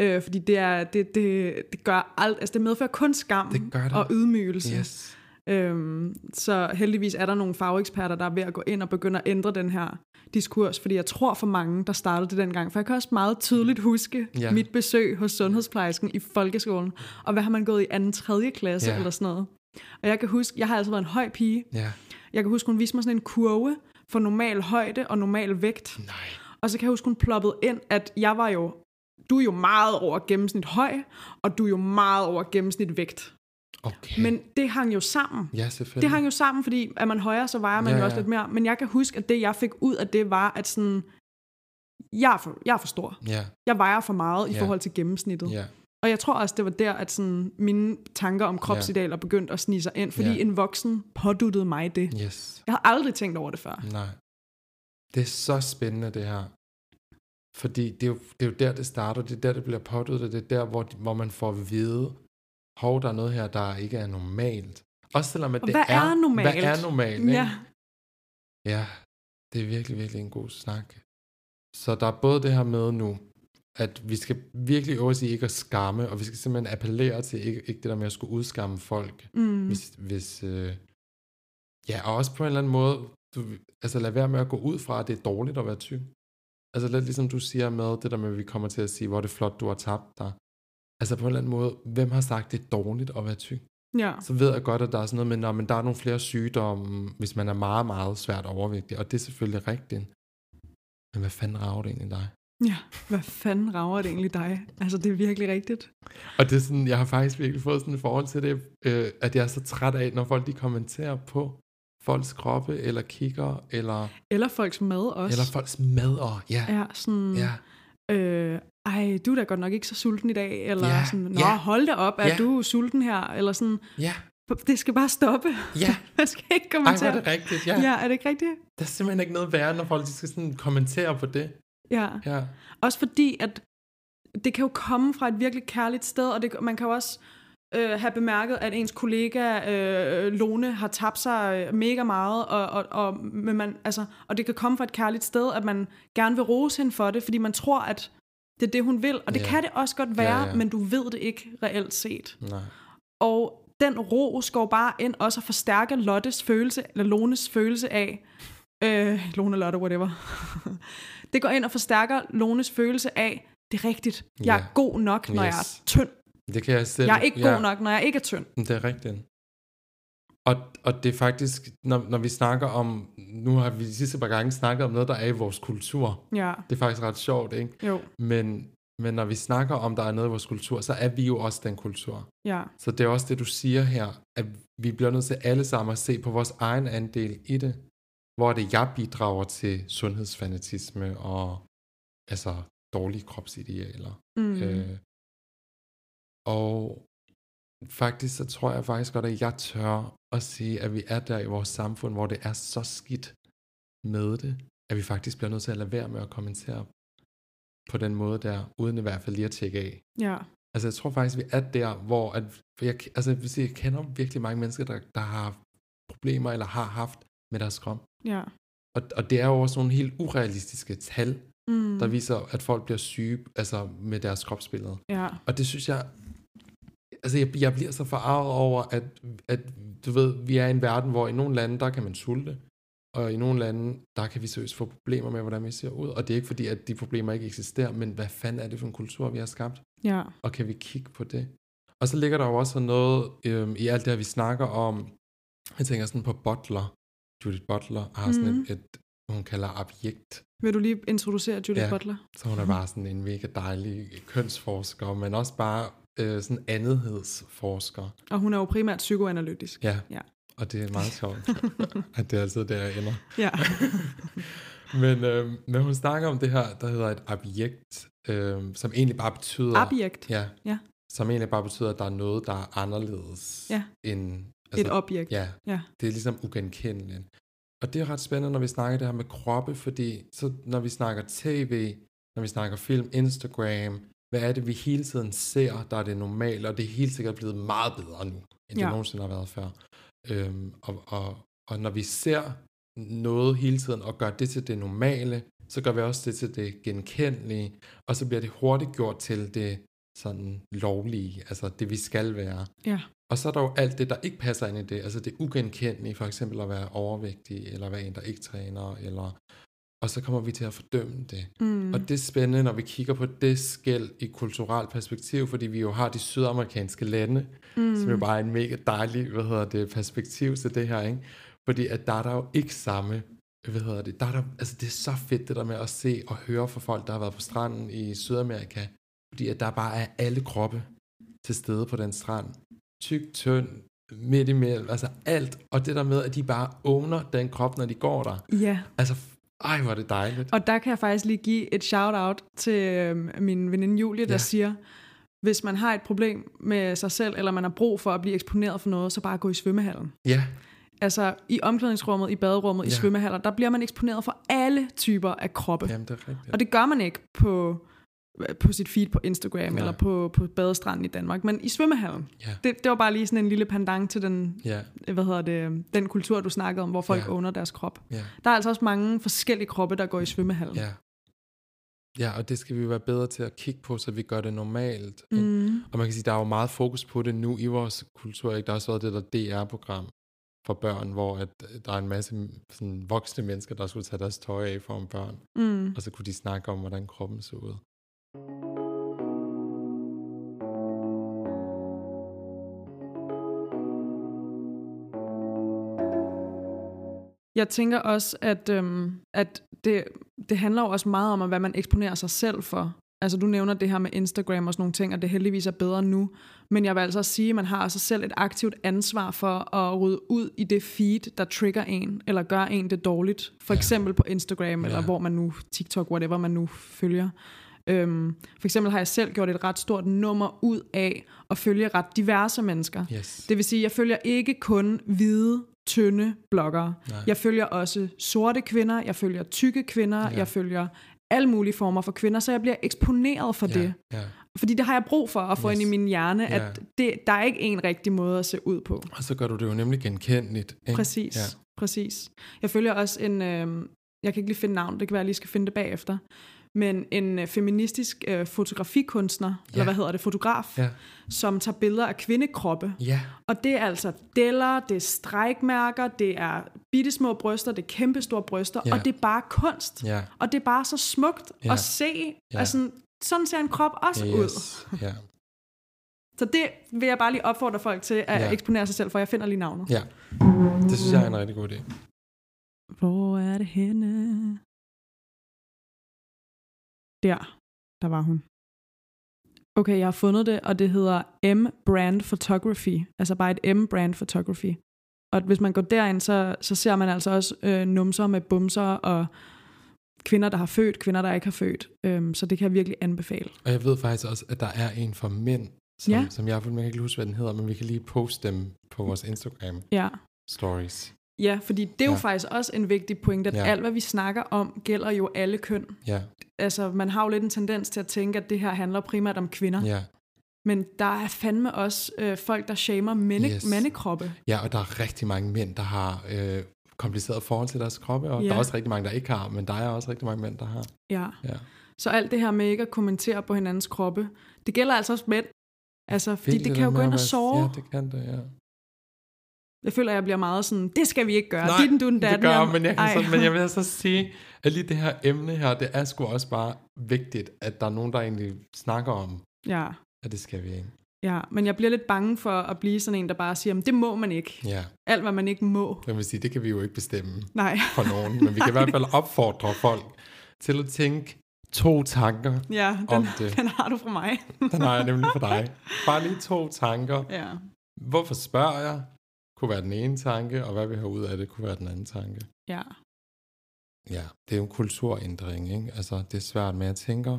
Øh, fordi det, er, det, det, det gør alt, altså det medfører kun skam Det gør det. og ydmygelse. Yes. Øhm, så heldigvis er der nogle fageksperter, der er ved at gå ind og begynde at ændre den her diskurs, fordi jeg tror for mange, der startede det dengang, for jeg kan også meget tydeligt huske Ja. mit besøg hos sundhedsplejersken i folkeskolen, og hvad har man gået i anden, tredje klasse Ja. eller sådan noget. Og jeg kan huske, jeg har altså været en høj pige, Ja. jeg kan huske, hun viste mig sådan en kurve for normal højde og normal vægt, Nej. og så kan jeg huske, hun ploppede ind, at jeg var jo, du er jo meget over gennemsnit høj, og du er jo meget over gennemsnit vægt. Okay. Men det hang jo sammen. ja, selvfølgelig. Det hang jo sammen, fordi er man højere, så vejer man Ja, jo også ja. lidt mere. Men jeg kan huske, at det, jeg fik ud af det, var, at sådan, jeg er for, jeg er for stor. Ja, Jeg vejer for meget i Ja. forhold til gennemsnittet. ja. Og jeg tror også, det var der, at sådan, mine tanker om kropsidealer begyndte at snige sig ind, fordi Ja. en voksen påduttede mig det. Yes. Jeg havde aldrig tænkt over det før. Nej. Det er så spændende, det her. Fordi det er, jo, det er jo der, det starter. Det er der, det bliver påduttet. Det er der, hvor, hvor man får at vide, hov, der er noget her, der ikke er normalt. Også selvom at Og det hvad er normalt? Hvad er normalt? Ikke? Ja, ja, det er virkelig, virkelig en god snak. Så der er både det her med nu, at vi skal virkelig i ikke at skamme, og vi skal simpelthen appellere til ikke, ikke det der med at skulle udskamme folk. mm, Hvis, hvis øh, ja, og også på en eller anden måde, du, altså lad være med at gå ud fra, at det er dårligt at være tyk. Altså lidt ligesom du siger med det der med, at vi kommer til at sige, hvor er det flot, du har tabt dig. Altså på en eller anden måde, hvem har sagt, det er dårligt at være tyk? ja. Så ved jeg godt, at der er sådan noget med, "Nå, men der er nogle flere sygdomme, hvis man er meget, meget svært overvægtig. Og det er selvfølgelig rigtigt. Men hvad fanden rager det egentlig dig? ja. Hvad fanden rager det egentlig dig? Altså, det er virkelig rigtigt. Og det er sådan, jeg har faktisk virkelig fået sådan et forhold til det, øh, at jeg er så træt af, når folk de kommenterer på folks kroppe, eller kigger, eller, Eller folks mad også. eller folks mad, og ja, Ja, sådan... ja, øh, ej, du er da godt nok ikke så sulten i dag, eller Ja, sådan, nå, ja. hold da op, er Ja. du sulten her, eller sådan, ja, det skal bare stoppe. ja. <laughs> Man skal ikke Ej, kommentere. er det rigtigt, ja. ja, er det ikke rigtigt? Der er simpelthen ikke noget værre, når folk skal sådan kommentere på det. Ja. Ja, Også fordi, at det kan jo komme fra et virkelig kærligt sted, og det, man kan jo også øh, have bemærket, at ens kollega øh, Lone har tabt sig øh, mega meget, og, og, og, men man, altså, og det kan komme fra et kærligt sted, at man gerne vil rose hende for det, fordi man tror, at det er det, hun vil. Og det Ja. kan det også godt være, Ja, ja. men du ved det ikke reelt set. nej. Og den ro går bare ind også og forstærker Lottes følelse, eller Lones følelse af, øh, Lone, Lotte, whatever. <laughs> det går ind og forstærker Lones følelse af, det er rigtigt, jeg er Ja. god nok, når jeg Yes. er tynd. Det kan jeg selv. Jeg er ikke god nok, når jeg ikke er tynd. Det er rigtigt. Og, og det er faktisk, når, når vi snakker om, nu har vi de sidste par gange snakket om noget, der er i vores kultur. Ja, Det er faktisk ret sjovt, ikke? jo, Men, men når vi snakker om, der er noget i vores kultur, så er vi jo også den kultur. ja, Så det er også det, du siger her, at vi bliver nødt til alle sammen at se på vores egen andel i det. hvor er det, jeg bidrager til sundhedsfanatisme og altså dårlige kropsidealer. Mm. Øh, og faktisk så tror jeg faktisk godt, at jeg tør at sige, at vi er der i vores samfund, hvor det er så skidt med det, at vi faktisk bliver nødt til at lade være med at kommentere på den måde der, uden i hvert fald lige at tjekke af. Ja. Altså jeg tror faktisk, vi er der, hvor at, jeg, altså, jeg, sige, jeg kender virkelig mange mennesker, der, der har problemer eller har haft med deres krop. Ja. Og, og det er jo også nogle helt urealistiske tal, Mm. der viser, at folk bliver syge altså med deres kropsbillede. Ja. Og det synes jeg, altså jeg, jeg bliver så forarvet over, at, at du ved, vi er i en verden, hvor i nogle lande, der kan man sulte, og i nogle lande, der kan vi seriøst få problemer med, hvordan vi ser ud. Og det er ikke fordi, at de problemer ikke eksisterer, men hvad fanden er det for en kultur, vi har skabt? Ja. Og kan vi kigge på det? Og så ligger der jo også noget øhm, i alt det her, vi snakker om. Jeg tænker sådan på Butler. Judith Butler har sådan Mhm. et, et, hun kalder objekt. Vil du lige introducere Judith Ja. Butler? Så hun er bare sådan en mega dejlig kønsforsker, men også bare øh, sådan andetheds-forsker. Og hun er jo primært psykoanalytisk. Ja. Ja. Og det er meget sjovt, at det er altid der, jeg ender. Ja. <laughs> Men, øh, men hun snakker om det her, der hedder et objekt, øh, som egentlig bare betyder... Objekt. Ja. Ja. Som egentlig bare betyder, at der er noget, der er anderledes Ja. end... Et objekt. Ja, Ja. det er ligesom ugenkendeligt. Og det er ret spændende, når vi snakker det her med kroppe, fordi så når vi snakker tv, når vi snakker film, Instagram, hvad er det, vi hele tiden ser, der er det normale, og det er helt sikkert blevet meget bedre nu, end det Ja. nogensinde har været før. Øhm, og, og, og når vi ser noget hele tiden og gør det til det normale, så gør vi også det til det genkendelige, og så bliver det hurtigt gjort til det sådan lovlige, altså det vi skal være. Ja. Og så er der jo alt det, der ikke passer ind i det, altså det ugenkendelige, for eksempel at være overvægtig, eller være en, der ikke træner, eller... Og så kommer vi til at fordømme det. Mm. Og det er spændende, når vi kigger på det skæld i kulturelt perspektiv, fordi vi jo har de sydamerikanske lande, mm. som jo bare er en mega dejlig, hvad hedder det, perspektiv til det her, ikke? Fordi at der er der jo ikke samme, hvad hedder det, der er der, altså det er så fedt det der med at se og høre fra folk, der har været på stranden i Sydamerika, fordi at der bare er alle kroppe til stede på den strand. Tyk, tynd, midt imellem, altså alt. Og det der med, at de bare owner den krop, når de går der. Ja. Altså, ej, hvor er det dejligt. Og der kan jeg faktisk lige give et shout-out til øh, min veninde Julie, der Ja. siger, hvis man har et problem med sig selv, eller man har brug for at blive eksponeret for noget, så bare gå i svømmehallen. Ja, Altså i omklædningsrummet, i baderummet, i Ja. svømmehaller, der bliver man eksponeret for alle typer af kroppe. jamen det er rigtigt. Og det gør man ikke på, på sit feed på Instagram Nej. eller på, på badestranden i Danmark, men i svømmehallen. Ja. Det, det var bare lige sådan en lille pendant til den, Ja, hvad hedder det, den kultur, du snakkede om, hvor folk Ja. owner deres krop. ja, Der er altså også mange forskellige kroppe, der går i svømmehallen. ja. Ja, og det skal vi være bedre til at kigge på, så vi gør det normalt. ikke? Mm. Og man kan sige, der er jo meget fokus på det nu i vores kultur. Ikke? Der har også været det der DR-program for børn, hvor at øh, der er en masse sådan, voksne mennesker, der skulle tage deres tøj af for børn. Mm. Og så kunne de snakke om, hvordan kroppen så ud. Jeg tænker også, at, øhm, at det, det handler jo også meget om, hvad man eksponerer sig selv for. Altså du nævner det her med Instagram og sådan nogle ting, og det heldigvis er bedre nu. Men jeg vil altså også sige, at man har altså selv et aktivt ansvar for at rydde ud i det feed, der trigger en, eller gør en det dårligt. For eksempel på Instagram, eller Ja. hvor man nu, TikTok, whatever man nu følger. Øhm, for eksempel har jeg selv gjort et ret stort nummer ud af at følge ret diverse mennesker. Yes. Det vil sige, at jeg følger ikke kun hvide, tynde bloggere. Nej. Jeg følger også sorte kvinder, jeg følger tykke kvinder, Ja. jeg følger alle mulige former for kvinder, så jeg bliver eksponeret for ja, det. Ja. Fordi det har jeg brug for at få Yes. ind i min hjerne, Ja. at det, der er ikke en rigtig måde at se ud på. Og så gør du det jo nemlig genkendeligt. Ikke? Præcis, ja. præcis. Jeg følger også en, øh, jeg kan ikke lige finde navn, det kan være, at jeg lige skal finde det bagefter, men en øh, feministisk øh, fotografikunstner, ja. eller hvad hedder det, fotograf, Ja. som tager billeder af kvindekroppe. Ja, Og det er altså deller, det er strækmærker, det er bittesmå bryster, det er kæmpestore bryster, Ja. og det er bare kunst. ja. Og det er bare så smukt Ja. at se. Ja. Altså, sådan ser en krop også ud. Yes. Ja. Så det vil jeg bare lige opfordre folk til at Ja. eksponere sig selv for. Jeg finder lige navnet. ja. Det synes jeg er en rigtig god idé. Hvor er det henne? Der. Der var hun. Okay, jeg har fundet det, og det hedder M Brand Photography. Altså bare et M Brand Photography. Og hvis man går derind, så, så ser man altså også øh, numser med bumser og kvinder, der har født, kvinder, der ikke har født. Øhm, så det kan jeg virkelig anbefale. Og jeg ved faktisk også, at der er en for mænd, som, Ja. som jeg, jeg kan ikke huske, hvad den hedder, men vi kan lige poste dem på vores Instagram Ja. stories. Ja, fordi det er jo Ja. faktisk også en vigtig point, at Ja. alt, hvad vi snakker om, gælder jo alle køn. Ja, Altså, man har jo lidt en tendens til at tænke, at det her handler primært om kvinder. ja. Men der er fandme også øh, folk, der shamer mænde, Yes. mandekroppe. Ja, og der er rigtig mange mænd, der har øh, kompliceret forhold til deres kroppe, og Ja. der er også rigtig mange, der ikke har, men der er også rigtig mange mænd, der har. Ja. Ja. Så alt det her med ikke at kommentere på hinandens kroppe, det gælder altså også mænd. Altså, fordi Vildt, det kan jo gå ind og såre. Ja, det kan det, ja. Jeg føler, jeg bliver meget sådan, det skal vi ikke gøre. Nej, Ditten, du det gør, men jeg, kan ej. så, men jeg vil <laughs> så sige, at lige det her emne her, det er sgu også bare vigtigt, at der er nogen, der egentlig snakker om, Ja, at det skal vi ikke. ja, men jeg bliver lidt bange for at blive sådan en, der bare siger, "Men det må man ikke. Ja, Alt, hvad man ikke må. jeg vil sige, det kan vi jo ikke bestemme Nej, for nogen, men vi kan i <laughs> hvert fald opfordre folk til at tænke to tanker ja, om den, det. den har du fra mig. Den har jeg nemlig for dig. <laughs> Bare lige to tanker. Ja, Hvorfor spørger jeg? Kunne være den ene tanke, og hvad vi har ud af det, kunne være den anden tanke. ja, Ja, det er jo en kulturændring, ikke? Altså, det er svært, men jeg tænker,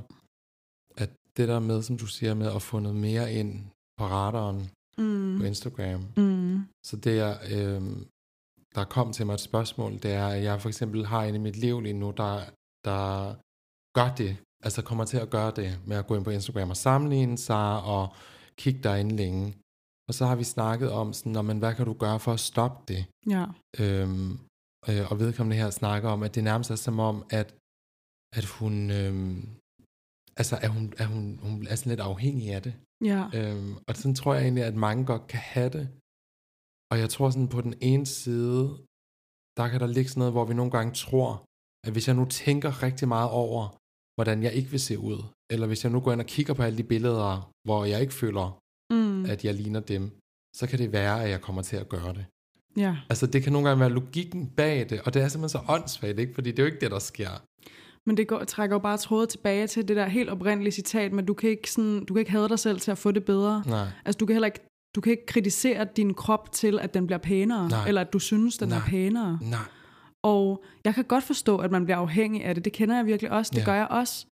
at det der med, som du siger, med at få noget mere ind på radaren mm, på Instagram, mm, så det er, øh, der kom til mig et spørgsmål, det er, at jeg for eksempel har en i mit liv lige nu, der, der gør det, altså kommer til at gøre det, med at gå ind på Instagram og sammenligne sig, og kigge derinde længe. Og så har vi snakket om, sådan, "Nå, men hvad kan du gøre for at stoppe det? ja, Øhm, øh, og vedkommende her snakker om, at det nærmest er som om, at, at hun, øhm, altså er hun, er hun, hun er sådan lidt afhængig af det. ja, Øhm, og sådan tror jeg egentlig, at mange godt kan have det. Og jeg tror sådan på den ene side, der kan der ligge sådan noget, hvor vi nogle gange tror, at hvis jeg nu tænker rigtig meget over, hvordan jeg ikke vil se ud, eller hvis jeg nu går ind og kigger på alle de billeder, hvor jeg ikke føler, mm, at jeg ligner dem, så kan det være, at jeg kommer til at gøre det. ja. Altså, det kan nogle gange være logikken bag det, og det er simpelthen så åndssvagt, ikke? Fordi det er jo ikke det, der sker. Men det går, trækker jo bare trådet tilbage til det der helt oprindelige citat, men du kan ikke, sådan, du kan ikke have dig selv til at få det bedre. Nej. Altså, du kan heller ikke, du kan ikke kritisere din krop til, at den bliver pænere, Nej. eller at du synes, den Nej. er pænere. Nej. Og jeg kan godt forstå, at man bliver afhængig af det. Det kender jeg virkelig også. Det Ja. gør jeg også.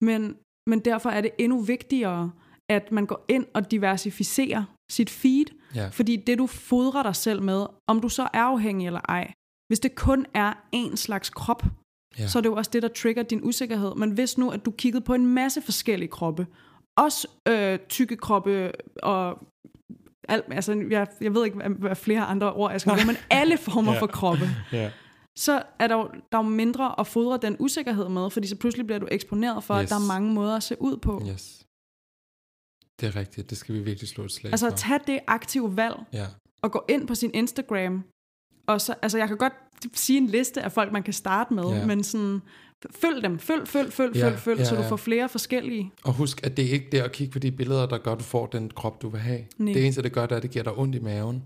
Men, men derfor er det endnu vigtigere, at man går ind og diversificerer sit feed. Ja. Fordi det, du fodrer dig selv med, om du så er afhængig eller ej, hvis det kun er en slags krop, Ja. så er det jo også det, der trigger din usikkerhed. Men hvis nu, at du kiggede på en masse forskellige kroppe, også øh, tykke kroppe og alt, altså, jeg, jeg ved ikke, hvad, hvad flere andre ord jeg skal bruge, men alle <laughs> former Ja. for kroppe, Ja. så er der jo, der er jo mindre at fodre den usikkerhed med, fordi så pludselig bliver du eksponeret for. Yes. at der er mange måder at se ud på. Yes. Det er rigtigt. Det skal vi virkelig slå et slag Altså for. tag det aktive valg Ja. og gå ind på sin Instagram. Og så, altså jeg kan godt sige en liste af folk, man kan starte med, Ja. men sådan, følg dem, følg, følg, følg, Ja, følg, følg, ja, så du ja. får flere forskellige. Og husk, at det er ikke det at kigge på de billeder, der gør, at du får den krop, du vil have. Nej. Det eneste, det gør, det er, at det giver dig ondt i maven.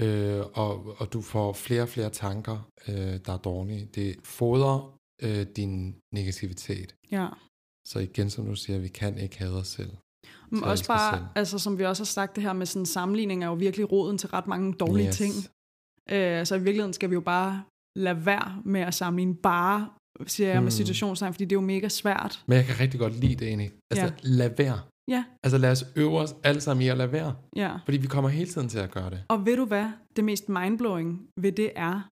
Øh, og, og du får flere og flere tanker, øh, der er dårlige. Det fodrer øh, din negativitet. Ja. Så igen, som du siger, vi kan ikke have os selv. Men Så også bare, altså som vi også har sagt, det her med sådan sammenligning er jo virkelig roden til ret mange dårlige Yes. ting. Øh, så i virkeligheden skal vi jo bare lade være med at sammenligne bare, siger jeg med Hmm. situationstegn, fordi det er jo mega svært. Men jeg kan rigtig godt lide det egentlig. Altså, ja. lad være. Ja, Altså, lad os øve os alle sammen i at lade være. ja. Fordi vi kommer hele tiden til at gøre det. Og ved du hvad, det mest mindblowing ved det er,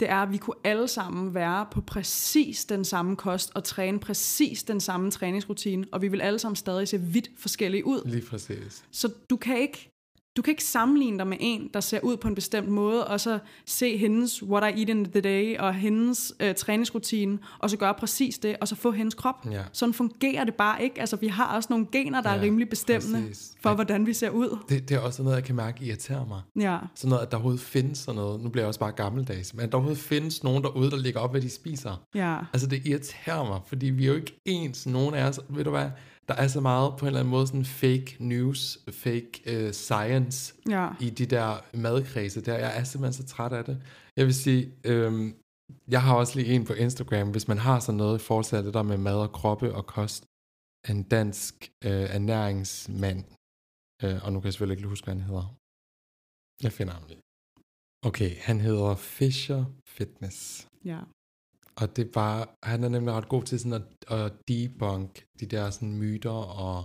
det er, at vi kunne alle sammen være på præcis den samme kost og træne præcis den samme træningsrutine, og vi vil alle sammen stadig se vidt forskellige ud. Lige præcis. Så du kan ikke du kan ikke sammenligne dig med en, der ser ud på en bestemt måde, og så se hendes what I eat in the day, og hendes øh, træningsrutine, og så gøre præcis det, og så få hendes krop. Ja. Sådan fungerer det bare ikke. Altså, vi har også nogle gener, der ja, er rimelig bestemmende præcis. for, hvordan vi ser ud. Det, det er også noget, jeg kan mærke irriterer mig. Ja, Sådan noget, at der overhovedet findes sådan noget. Nu bliver jeg også bare gammeldags. Men at der overhovedet findes nogen derude, der ligger op, hvad de spiser. ja, Altså, det irriterer mig, fordi vi er jo ikke ens. Nogen af os, ved du hvad, der er så meget på en eller anden måde sådan fake news, fake uh, science ja. i de der madkredse der. Jeg er simpelthen så træt af det. Jeg vil sige, øhm, jeg har også lige en på Instagram, hvis man har sådan noget i forhold til det der med mad og kroppe og kost. En dansk øh, ernæringsmand, øh, og nu kan jeg selvfølgelig ikke huske, hvad han hedder. Jeg finder ham lige. Okay, han hedder Fisher Fitness. Ja. Og det bare, han er nemlig ret god til sådan at, at debunk de der sådan myter og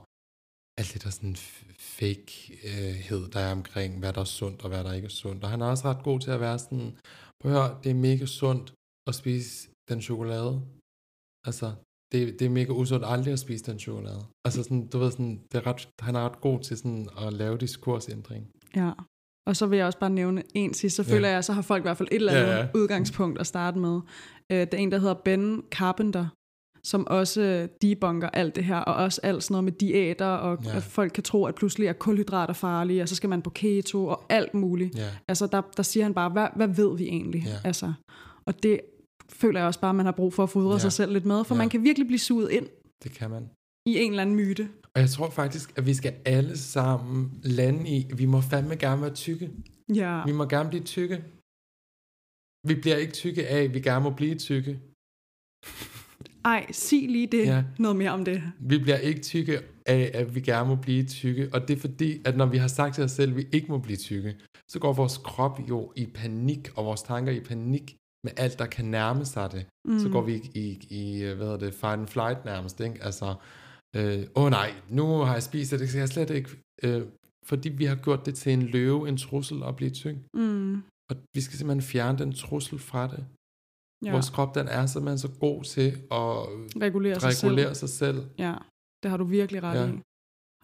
alt det der sådan fakehed, der er omkring, hvad der er sundt og hvad der ikke er sundt. Og han er også ret god til at være sådan, prøv at høre, det er mega sundt at spise den chokolade. Altså, det, det er mega usundt aldrig at spise den chokolade. Altså sådan, du ved sådan, det er ret, han er ret god til sådan at lave diskursændring. Ja. Og så vil jeg også bare nævne en sidst. Så Ja. føler jeg, så har folk i hvert fald et eller andet Ja, ja, ja. ja. udgangspunkt at starte med. Øh, Det er en, der hedder Ben Carpenter, som også debunker alt det her, og også alt sådan noget med diæter, og Ja. at folk kan tro, at pludselig er kulhydrater farlige, og så skal man på keto, og alt muligt. Ja, Altså, der, der siger han bare, hvad, hvad ved vi egentlig? Ja. Altså, og det føler jeg også bare, man har brug for at fodre Ja. sig selv lidt med, for ja. man kan virkelig blive suget ind det kan man. i en eller anden myte. Og jeg tror faktisk, at vi skal alle sammen lande i, vi må fandme gerne være tykke. Ja, Vi må gerne blive tykke. Vi bliver ikke tykke af, at vi gerne må blive tykke. ej, sig lige det, Ja. noget mere om det. Vi bliver ikke tykke af, at vi gerne må blive tykke. Og det er fordi, at når vi har sagt til os selv, at vi ikke må blive tykke, så går vores krop jo i panik, og vores tanker i panik med alt, der kan nærme sig det. Mm. Så går vi i, i, i hvad hedder det, fight and flight nærmest, ikke? Altså, åh øh, oh nej, nu har jeg spist det, det skal jeg slet ikke. Øh, fordi vi har gjort det til en løve, en trussel at blive tyk. Mm, Og vi skal simpelthen fjerne den trussel fra det. Ja. Vores krop, den er simpelthen så god til at regulere sig selv. regulere sig selv. Ja, det har du virkelig ret ja. i.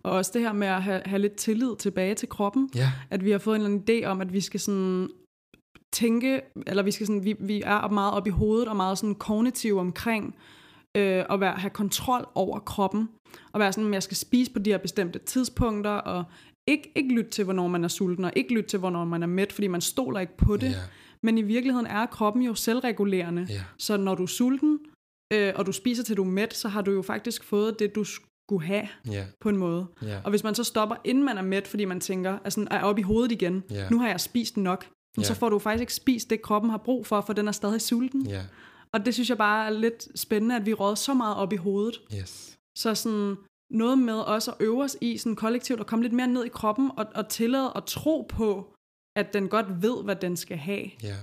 Og også det her med at have, have lidt tillid tilbage til kroppen. Ja, At vi har fået en eller anden idé om, at vi skal sådan tænke, eller vi skal sådan, vi, vi er meget op i hovedet og meget sådan kognitiv omkring øh, at være, have kontrol over kroppen. Og være sådan, at jeg skal spise på de her bestemte tidspunkter, og ikke, ikke lytte til, hvornår man er sulten, og ikke lytte til, hvornår man er mæt, fordi man stoler ikke på det. ja, Men i virkeligheden er kroppen jo selvregulerende. ja, Så når du er sulten, øh, og du spiser til du er mæt, så har du jo faktisk fået det, du skulle have ja, på en måde. ja. Og hvis man så stopper, inden man er mæt, fordi man tænker, altså er oppe i hovedet igen, Ja. nu har jeg spist nok, Ja. så får du faktisk ikke spist det, kroppen har brug for, for den er stadig sulten. Ja, Og det synes jeg bare er lidt spændende, at vi råder så meget op i hovedet. yes. Så sådan noget med også at øve os i sådan kollektivt, og komme lidt mere ned i kroppen, og, og tillade og tro på, at den godt ved, hvad den skal have. Ja,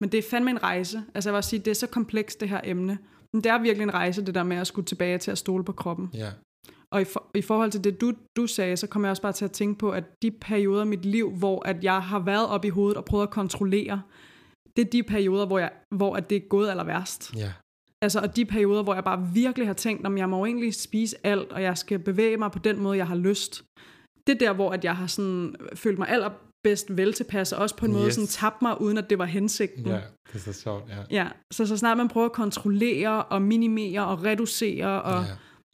Men det er fandme en rejse. Altså jeg vil sige, det er så komplekst det her emne. Men det er virkelig en rejse, det der med at skulle tilbage til at stole på kroppen. ja, Og i, for, i forhold til det, du, du sagde, så kommer jeg også bare til at tænke på, at de perioder af mit liv, hvor at jeg har været op i hovedet og prøvet at kontrollere, det er de perioder, hvor, jeg, hvor at det er gået aller værst. ja, Altså, og de perioder, hvor jeg bare virkelig har tænkt, om jeg må egentlig spise alt, og jeg skal bevæge mig på den måde, jeg har lyst. Det er der, hvor at jeg har sådan, følt mig allerbedst vel tilpas, og også på en måde Yes. sådan tabt mig, uden at det var hensigten. ja. Det er så sjovt, ja. Ja, så så snart man prøver at kontrollere og minimere og reducere, og Ja,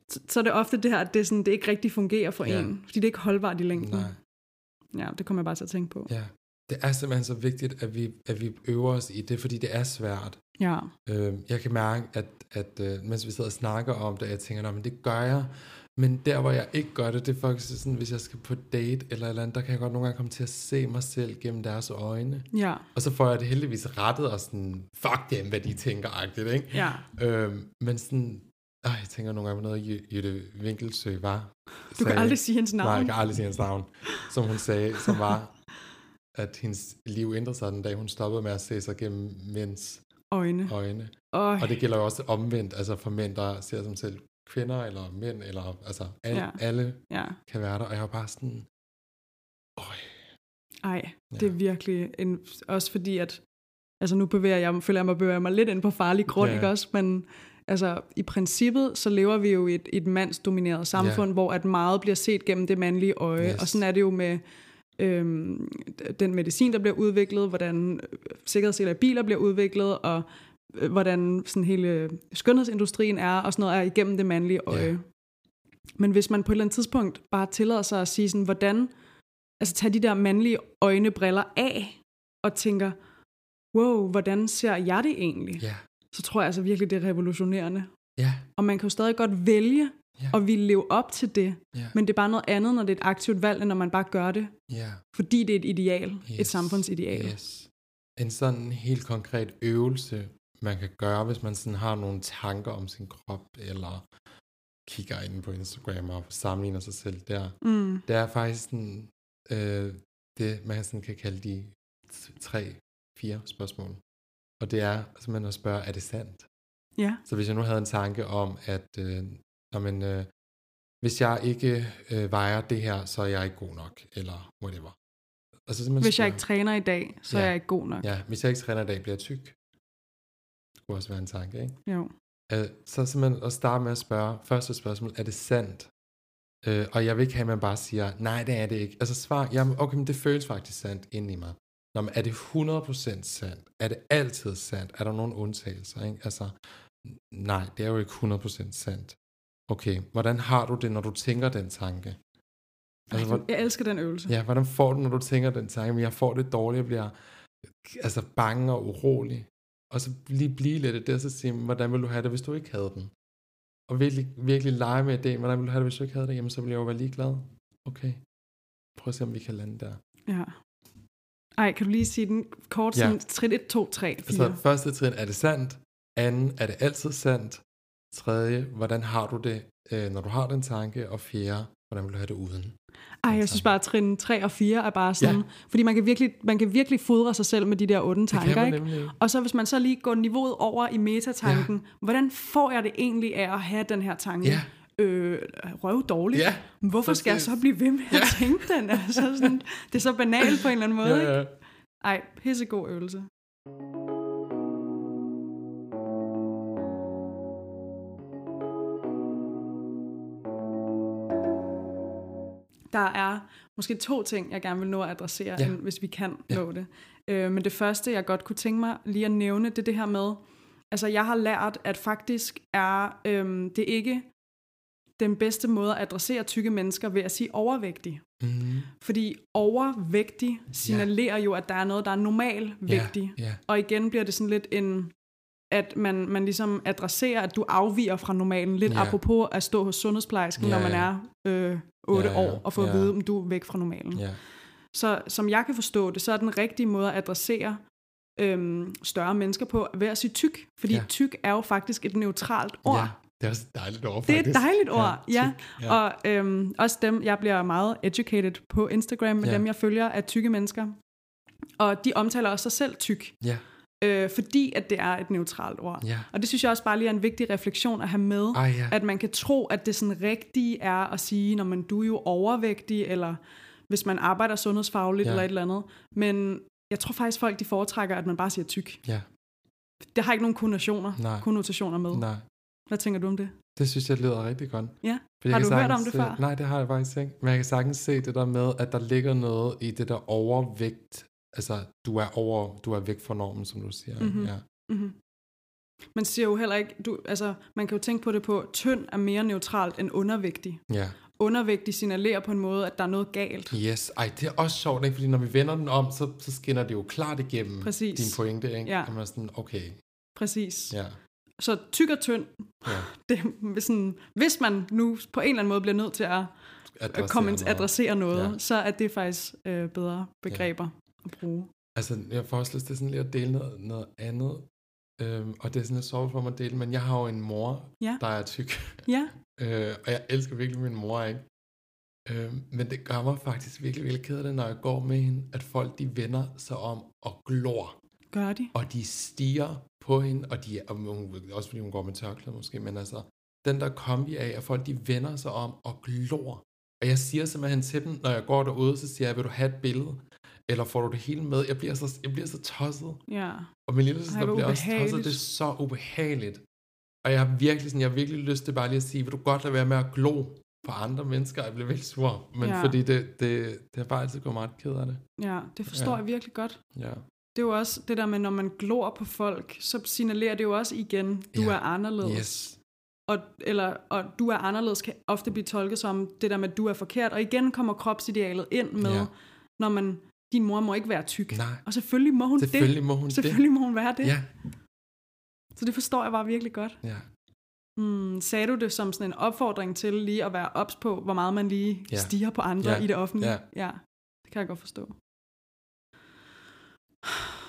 så, så er det ofte det her, at det, sådan, det ikke rigtig fungerer for Ja. en, fordi det er ikke holdbart i længden. nej. Ja, det kommer jeg bare til at tænke på. Ja. Det er simpelthen så vigtigt, at vi, at vi øver os i det, fordi det er svært. Ja, Øh, jeg kan mærke, at, at øh, mens vi sidder og snakker om det, jeg tænker, "Nå, men det gør jeg. Men der, hvor jeg ikke gør det, det er faktisk sådan, hvis jeg skal på date eller eller andet, der kan jeg godt nogle gange komme til at se mig selv gennem deres øjne. ja, Og så får jeg det heldigvis rettet og sådan, fuck dem, hvad de tænker, agtigt, ikke? ja. Øhm, men sådan, øh, jeg tænker nogle gange på noget, Jy- Jytte Winkelsø var. Du kan aldrig sige hendes navn. Nej, jeg kan aldrig sige hendes navn. Som hun sagde, som var, at hendes liv ændrede sig den dag, hun stoppede med at se sig gennem mænds Øjne. øjne. Og, Og det gælder jo også omvendt, altså for mænd, der ser sig selv kvinder eller mænd, eller altså alle, Ja. ja. alle ja, kan være der. Og jeg var bare sådan, øj, ej, Ja. det er virkelig en, også fordi, at altså nu bevæger jeg, føler jeg mig, bevæger mig lidt ind på farlig grund, Ja. ikke også? Men altså, i princippet, så lever vi jo i et, et mandsdomineret samfund, hvor at meget bliver set gennem det mandlige øje. Yes. Og sådan er det jo med øhm, den medicin, der bliver udviklet, hvordan øh, sikkerhedsseler i biler bliver udviklet, og øh, hvordan sådan hele skønhedsindustrien er, og sådan noget er igennem det mandlige øje. Ja. Men hvis man på et eller andet tidspunkt bare tillader sig at sige sådan, hvordan, altså tage de der mandlige øjnebriller af, og tænker, wow, hvordan ser jeg det egentlig? ja, Så tror jeg altså virkelig, det er revolutionerende. ja, Og man kan jo stadig godt vælge Ja. at ville leve op til det, ja, men det er bare noget andet, når det er et aktivt valg, end når man bare gør det, ja. fordi det er et ideal, yes. et samfundsideal. Yes. En sådan helt konkret øvelse, man kan gøre, hvis man sådan har nogle tanker om sin krop, eller kigger ind på Instagram og sammenligner sig selv der. Mm. Det er faktisk sådan, øh, det, man sådan kan kalde de tre fire spørgsmål. Og det er simpelthen at spørge, er det sandt? Ja. Så hvis jeg nu havde en tanke om, at øh, man, øh, hvis jeg ikke øh, vejer det her, så er jeg ikke god nok, eller whatever. Altså, Hvis jeg spørge- ikke træner i dag, så Ja. er jeg ikke god nok. Ja, hvis jeg ikke træner i dag, bliver jeg tyk. Det kunne også være en tanke, ikke? Jo. Øh, så simpelthen at starte med at spørge, første spørgsmål, er det sandt? Øh, og jeg vil ikke have, at man bare siger, nej, det er det ikke. Altså svar, jamen, okay, men det føles faktisk sandt inde i mig. Nå, men er det 100% sandt? Er det altid sandt? Er der nogle undtagelser? Ikke? Altså, nej, det er jo ikke 100% sandt. Okay, hvordan har du det, når du tænker den tanke? Altså, hvor, Jeg elsker den øvelse. Ja, hvordan får du, når du tænker den tanke, men jeg får det dårligt, jeg bliver altså bange og urolig. Og så lige blive lidt af det, og så sige, hvordan vil du have det, hvis du ikke havde den? Og virkelig, virkelig lege med det, hvordan vil du have det, hvis du ikke havde det? Jamen, så ville jeg jo være ligeglad. Okay, prøv at se, om vi kan lande der. Ja. Ej, kan du lige sige den kort? Ja. Sådan, trin 1, 2, 3, 4. Altså, første trin, er det sandt? Anden, er det altid sandt? Tredje, hvordan har du det, øh, når du har den tanke? Og fjerde, hvordan vil du have det uden? Ej, jeg synes bare, at trin 3 og 4 er bare sådan... Ja. Fordi man kan, virkelig, man kan virkelig fodre sig selv med de der onde tanker, ikke? nemlig. Og så hvis man så lige går niveauet over i metatanken, ja. hvordan får jeg det egentlig af at have den her tanke? Ja. Øh, røv dårligt. Ja, Hvorfor skal jeg så blive ved med at Ja. tænke den? Altså sådan, det er så banalt på en eller anden <laughs> måde, ikke? Ja, ja. Ej, pissegod øvelse. Der er måske to ting, jeg gerne vil nå at adressere, Ja. hvis vi kan Ja. nå det. Øh, men det første, jeg godt kunne tænke mig lige at nævne, det er det her med, altså jeg har lært, at faktisk er øhm, det ikke den bedste måde at adressere tykke mennesker ved at sige overvægtig. Mm. Fordi overvægtig signalerer jo, at der er noget, der er normalvægtig. Ja, ja. Og igen bliver det sådan lidt en, at man, man ligesom adresserer, at du afviger fra normalen. Lidt Ja. apropos at stå hos sundhedsplejersken, Ja, når man ja. er øh, 8 Ja, ja, år, og få ja. at vide, om du er væk fra normalen. ja. Så som jeg kan forstå det, så er den rigtige måde at adressere øhm, større mennesker på ved at sige tyk. Fordi Ja. ja. tyk er jo faktisk et neutralt ord. Ja, det er også et dejligt ord, Det er faktisk. et dejligt ord, ja. tyk, ja. Og øhm, også dem, jeg bliver meget educated på Instagram, med Ja. dem jeg følger, er tykke mennesker. Og de omtaler også sig selv tyk, Ja, øh, fordi at det er et neutralt ord. ja. Og det synes jeg også bare lige er en vigtig refleksion at have med, Ej, ja. at man kan tro, at det sådan rigtige er at sige, når man du er jo overvægtig, eller hvis man arbejder sundhedsfagligt Ja. eller et eller andet. Men jeg tror faktisk, folk de foretrækker, at man bare siger tyk. Ja, Det har ikke nogen konnotationer, Nej. konnotationer med. nej. Hvad tænker du om det? Det synes jeg lyder rigtig godt. Ja. Fordi Har du hørt om det se- før? Nej, det har jeg faktisk ikke. Men jeg kan sagtens se det der med, at der ligger noget i det der overvægt. Altså, du er over, du er væk fra normen, som du siger. Mhm. Ja. Mm-hmm. Man siger jo heller ikke, du, altså, man kan jo tænke på det på, tynd er mere neutralt end undervægtig. ja. Undervægtig signalerer på en måde, at der er noget galt. Yes. Ej, det er også sjovt, ikke? Fordi når vi vender den om, så, så skinner det jo klart igennem Præcis. din pointe, ikke? Ja. Og man er sådan, okay, Præcis. ja. Så tyk og tynd, ja. <laughs> det, sådan, hvis man nu på en eller anden måde bliver nødt til at Adressere komme noget. adressere noget, Ja. så er det faktisk øh, bedre begreber. At bruge. Altså, jeg får også lyst til sådan lige at dele noget, noget andet. Øhm, og det er sådan lidt sjovt for mig at dele, men jeg har jo en mor, Ja. der er tyk. Ja, <laughs> Øh, og jeg elsker virkelig min mor, ikke? Øh, men det gør mig faktisk virkelig, virkelig ked af det, når jeg går med hende, at folk de vender sig om og glor. gør de. Og de stiger på hende, og de er, og hun, også fordi hun går med tørklæde måske, men altså, den der kombi af, at folk de vender sig om og glor. Og jeg siger simpelthen til dem, når jeg går derude, så siger jeg, vil du have et billede? Eller får du det hele med? Jeg bliver så, jeg bliver så tosset. Ja. Og min lille søster bliver også tosset. Det er så ubehageligt. Og jeg har virkelig, sådan, jeg har virkelig lyst til bare lige at sige, vil du godt lade være med at glo på andre mennesker? Jeg bliver virkelig sur. Men Ja. fordi det, det, det har bare altid gået meget ked af det. ja, det forstår Ja. jeg virkelig godt. Ja. Det er jo også det der med, når man glor på folk, så signalerer det jo også igen, du Ja. er anderledes. Yes. Og, eller, og du er anderledes kan ofte blive tolket som det der med, at du er forkert. Og igen kommer kropsidealet ind med, ja. når man, din mor må ikke være tyk. Nej. Og selvfølgelig må hun Selvfølgelig det. må hun Selvfølgelig må hun være det. det. Ja. Så det forstår jeg bare virkelig godt. Ja. Hmm, sagde du det som sådan en opfordring til lige at være ops på, hvor meget man lige Ja. stiger på andre Ja. i det offentlige? Ja. ja. Det kan jeg godt forstå. <sighs>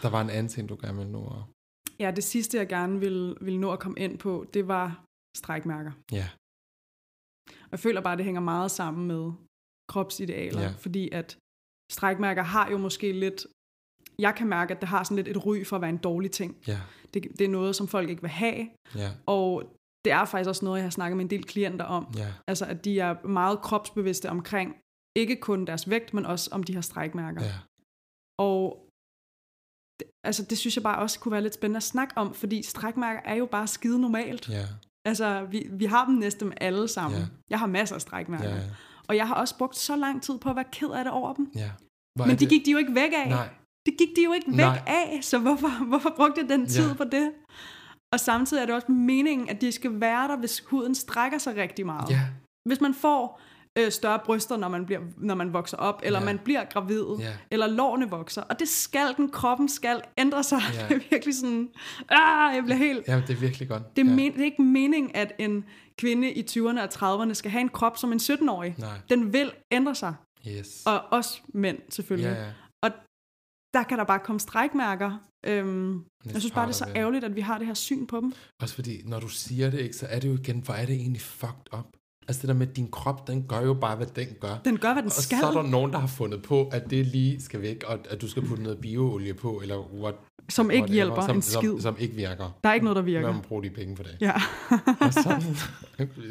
Der var en anden ting, du gerne ville nå. Ja, det sidste, jeg gerne ville, ville nå at komme ind på, det var strækmærker. Ja. Og jeg føler bare, det hænger meget sammen med kropsidealer, ja. fordi at strækmærker har jo måske lidt jeg kan mærke, at det har sådan lidt et ry for at være en dårlig ting. Ja, Det, det er noget, som folk ikke vil have, ja, og det er faktisk også noget, jeg har snakket med en del klienter om. ja, Altså, at de er meget kropsbevidste omkring, ikke kun deres vægt, men også om de har strækmærker. ja, Og det, altså, det synes jeg bare også kunne være lidt spændende at snakke om, fordi strækmærker er jo bare skide normalt. ja, Altså, vi, vi har dem næsten alle sammen. Ja. Jeg har masser af strækmærker. ja, Og jeg har også brugt så lang tid på at være ked af det over dem. ja. Hvor Men er de det- gik de jo ikke væk af. Nej, Det gik de jo ikke væk Nej. af, så hvorfor, hvorfor brugte jeg den tid Ja. på det? Og samtidig er det også meningen, at de skal være der, hvis huden strækker sig rigtig meget. ja, Hvis man får øh, større bryster, når man, bliver, når man vokser op, eller Ja. man bliver gravid, Ja. eller lårene vokser. Og det skal den, kroppen skal ændre sig. Ja. <laughs> Det er virkelig sådan, ah, jeg bliver helt... ja, det er virkelig godt. Det er, ja. men, det er ikke meningen, at en kvinde i 20'erne og 30'erne skal have en krop som en 17-årig. Nej, Den vil ændre sig. yes. Og også mænd, selvfølgelig. ja, ja. Og der kan der bare komme strækmærker. Øhm, jeg synes bare, det er så ærgerligt, at vi har det her syn på dem. Også fordi, når du siger det, ikke, så er det jo igen, hvor er det egentlig fucked up? Altså det der med, at din krop, den gør jo bare, hvad den gør. Den gør, hvad den og skal. så er der nogen, der har fundet på, at det lige skal væk, og at du skal putte noget bioolie på, eller what, som ikke hjælper som, en skid. Som, som ikke virker. Der er ikke noget, der virker. man bruger de penge for det? Ja. <laughs> Og sådan,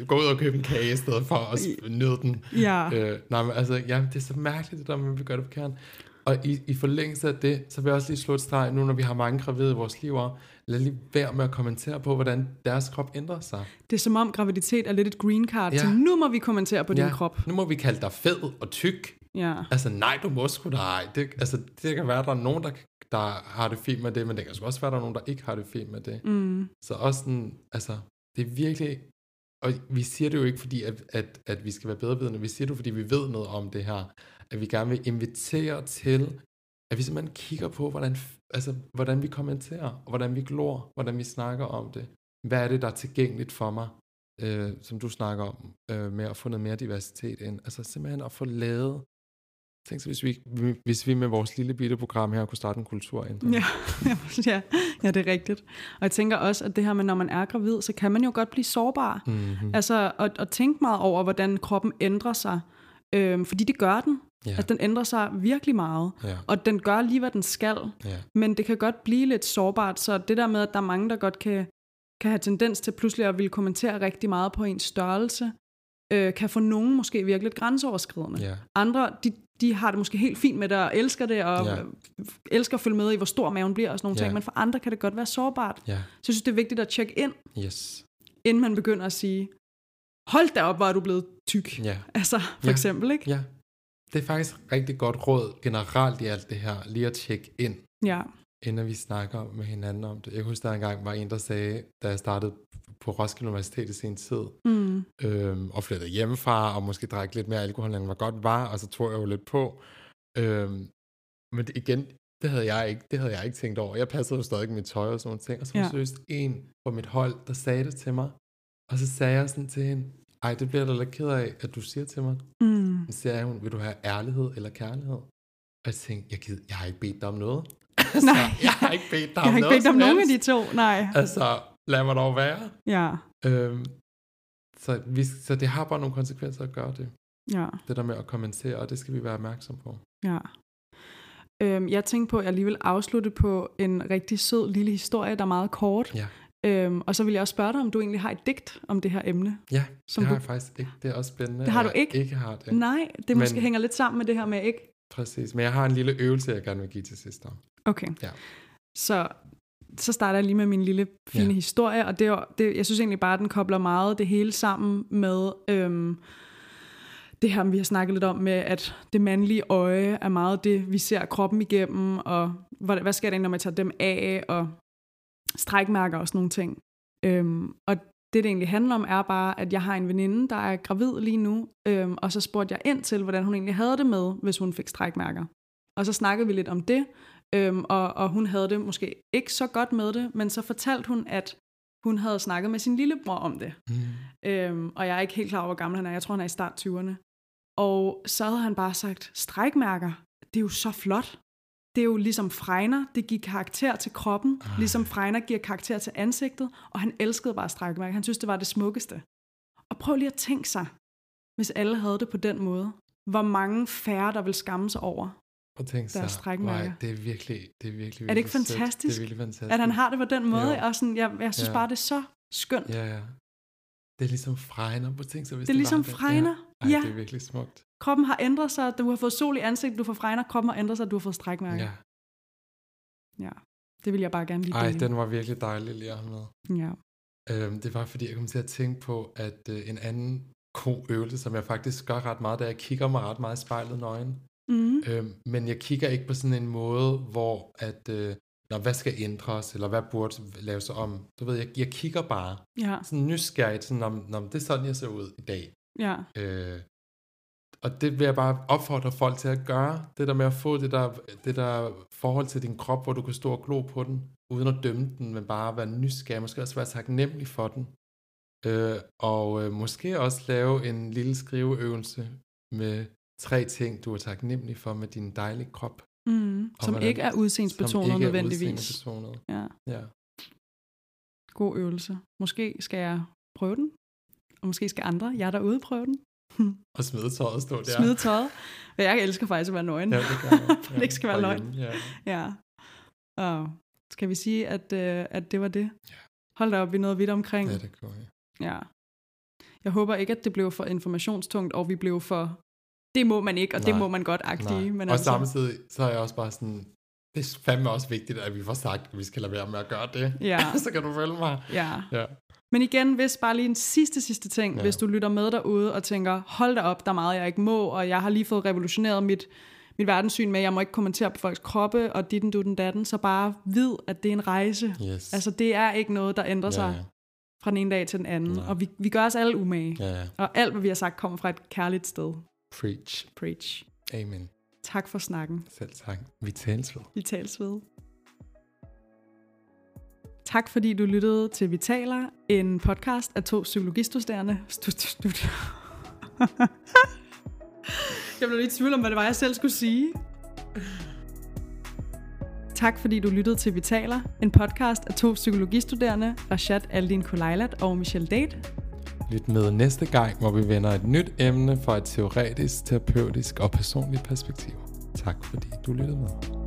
gå ud og købe en kage i stedet for at nyde den. ja. Øh, nej, men altså, ja, det er så mærkeligt, det der, man vil gøre det på kernen. Og i, i forlængelse af det, så vil jeg også lige slå et streg, nu når vi har mange gravide i vores liv, lad lige være med at kommentere på, hvordan deres krop ændrer sig. Det er som om graviditet er lidt et green card Ja. til, nu må vi kommentere på din krop. Nu må vi kalde dig fed og tyk. Ja. Altså nej, du må sgu da ej. Det, altså, det kan være, at der er nogen, der, der har det fint med det, men det kan også være, at der er nogen, der ikke har det fint med det. Mm. Så også sådan, altså, det er virkelig, og vi siger det jo ikke, fordi at, at, at vi skal være bedrevidende, vi siger det, fordi vi ved noget om det her, at vi gerne vil invitere til, at vi simpelthen kigger på, hvordan, altså, hvordan vi kommenterer, og hvordan vi glor, hvordan vi snakker om det. Hvad er det, der er tilgængeligt for mig, øh, som du snakker om, øh, med at få noget mere diversitet ind. Altså simpelthen at få lavet, tænk så, hvis vi, hvis vi med vores lille bitte program her kunne starte en kulturændring. Ja, <laughs> ja, ja, det er rigtigt. Og jeg tænker også, at det her med, når man er gravid, så kan man jo godt blive sårbar. Mm-hmm. Altså, at, at tænke meget over, hvordan kroppen ændrer sig. Øhm, fordi det gør den. Ja, At den ændrer sig virkelig meget. ja, Og den gør lige, hvad den skal. ja, Men det kan godt blive lidt sårbart, så det der med, at der er mange, der godt kan, kan have tendens til pludselig at ville kommentere rigtig meget på ens størrelse, øh, kan for nogen måske virke lidt grænseoverskridende. ja, Andre, de, de har det måske helt fint med det, og elsker det, og ja. elsker at følge med i, hvor stor maven bliver, og sådan nogle Ja. ting. Men for andre kan det godt være sårbart. ja, Så jeg synes, det er vigtigt at tjekke ind, yes, inden man begynder at sige, hold da op, hvor er du blevet tyk. ja. Altså, for Ja. eksempel, ikke? Ja, det er faktisk rigtig godt råd generelt i alt det her, lige at tjekke ind, Ja. Inden vi snakker med hinanden om det. Jeg husker, der engang var en, der sagde, da jeg startede på Roskilde Universitet i sin tid, Mm. øhm, og flyttede hjemmefra, og måske drak lidt mere alkohol, end hvad godt var, og så tog jeg jo lidt på. Øhm, men det, igen, det havde, jeg ikke, det havde jeg ikke tænkt over. Jeg passede jo stadig mit tøj og sådan nogle ting, og så var Ja. seriøst en på mit hold, der sagde det til mig, og så sagde jeg sådan til hende, ej, det bliver jeg da lidt ked af, at du siger til mig. Mm. Så siger hun, vil du have ærlighed eller kærlighed? Og jeg tænkte, jeg, gider, jeg har ikke bedt dig om noget. Så, Nej. jeg har ikke bedt dig Jeg om har ikke bedt om som nogen af de to, nej. Altså, lad mig dog være. Ja, Øhm, så, vi, så det har bare nogle konsekvenser at gøre det. ja. Det der med at kommentere, og det skal vi være opmærksom på. Ja. Øhm, jeg tænkte på, at jeg lige vil afslutte på en rigtig sød lille historie, der er meget kort. Ja. Øhm, og så vil jeg også spørge dig, om du egentlig har et digt om det her emne. Ja, Som det har du- jeg faktisk ikke. Det er også spændende. Det har du jeg ikke? ikke har det. Nej, det måske Men- hænger lidt sammen med det her med ikke. Præcis. Men jeg har en lille øvelse, jeg gerne vil give til sidst. Okay. Ja. Så, så starter jeg lige med min lille fine Ja. historie, og det, det, jeg synes egentlig bare, at den kobler meget det hele sammen med øhm, det her, vi har snakket lidt om med, at det mandlige øje er meget det, vi ser kroppen igennem, og hvad, hvad sker der, når man tager dem af, og strækmærker og sådan nogle ting. Øhm, og det, det egentlig handler om, er bare, at jeg har en veninde, der er gravid lige nu, øhm, og så spurgte jeg ind til, hvordan hun egentlig havde det med, hvis hun fik strækmærker. Og så snakkede vi lidt om det, øhm, og, og hun havde det måske ikke så godt med det, men så fortalte hun, at hun havde snakket med sin lillebror om det. Mm. Øhm, og jeg er ikke helt klar over, hvor gammel han er. Jeg tror, han er i start 20'erne. Og så havde han bare sagt, strækmærker, det er jo så flot. Det er jo ligesom fregner, det giver karakter til kroppen, Ej. ligesom fregner giver karakter til ansigtet, og han elskede bare strækmærker. Han synes, det var det smukkeste. Og prøv lige at tænke sig, hvis alle havde det på den måde. Hvor mange færre, der vil skamme sig over Og tænke sig, Deres strækmærker. "Ej, det er virkelig, det er virkelig, virkelig Er det ikke sødt. Det fantastisk, er virkelig fantastisk. At han har det på den måde, Jo. og sådan, jeg, jeg synes Ja. bare, det er så skønt. Ja, ja. Det er ligesom fregner på ting, så hvis Det er ligesom det. fregner. Ja. Ej, Ja. det er virkelig smukt. Kroppen har ændret sig, du har fået sol i ansigtet, du får fregner, kroppen har ændret sig, du har fået strækmærker. Ja. ja. Det vil jeg bare gerne lige Ej, dele. den var virkelig dejlig lige at have med. Ja. Øhm, det var fordi, jeg kom til at tænke på, at øh, en anden god øvelse, som jeg faktisk gør ret meget, da jeg kigger mig ret meget i spejlet nøgen. Mm. Øhm, men jeg kigger ikke på sådan en måde, hvor at, øh, Nå, hvad skal ændres, eller hvad burde laves om. Du ved, jeg, jeg kigger bare Ja. sådan nysgerrigt, sådan om, om det er sådan, jeg ser ud i dag. Ja. Øh, og det vil jeg bare opfordre folk til at gøre. Det der med at få det der, det der forhold til din krop, hvor du kan stå og glo på den, uden at dømme den, men bare være nysgerrig, måske også være taknemmelig for den. Øh, og øh, måske også lave en lille skriveøvelse med tre ting, du er taknemmelig for med din dejlige krop. Mm. Som hvordan- ikke er udseendsbetonet som ikke er nødvendigvis. udseendebetonet. Ja. Ja. God øvelse. Måske skal jeg prøve den, og måske skal andre, jeg derude, prøve den. <laughs> Og smide tøjet stå der. Smide tøjet. Og jeg elsker faktisk at være nøgen. Ja, det gør jeg. <laughs> For det ikke skal være løgn. Ja. Ja. Og skal vi sige, at, øh, at det var det? Hold da op, vi nåede vidt omkring. ja, det gør jeg. Ja. Jeg håber ikke, at det blev for informationstungt, og vi blev for, det må man ikke, og det Nej. må man godt agtige. Men og altså, samtidig, så er jeg også bare sådan, det er fandme også vigtigt, at vi får sagt, at vi skal lade være med at gøre det. Ja. <laughs> så kan du følge mig. Ja. Ja. Men igen, hvis bare lige en sidste, sidste ting, ja. Hvis du lytter med derude og tænker, hold da op, der er meget, jeg ikke må, og jeg har lige fået revolutioneret mit, mit verdenssyn med, at jeg må ikke kommentere på folks kroppe, og ditten, dutten, datten, så bare vid, at det er en rejse. Yes. Altså, det er ikke noget, der ændrer ja, sig ja. fra den ene dag til den anden. Nej. Og vi, vi gør os alle umage. ja, ja. Og alt, hvad vi har sagt, kommer fra et kærligt sted. Preach. Preach. Amen. Tak for snakken. Selv tak. Vi tales ved. Vi tales ved. Tak fordi du lyttede til Vi taler, en podcast af to psykologistuderende. Stud, stud. jeg blev lidt i tvivl om, hvad det var, jeg selv skulle sige. Tak fordi du lyttede til Vi taler, en podcast af to psykologistuderende, Rashad Aldin Kulailat og Michelle Date. Lyt med næste gang, hvor vi vender et nyt emne fra et teoretisk, terapeutisk og personligt perspektiv. Tak fordi du lyttede med.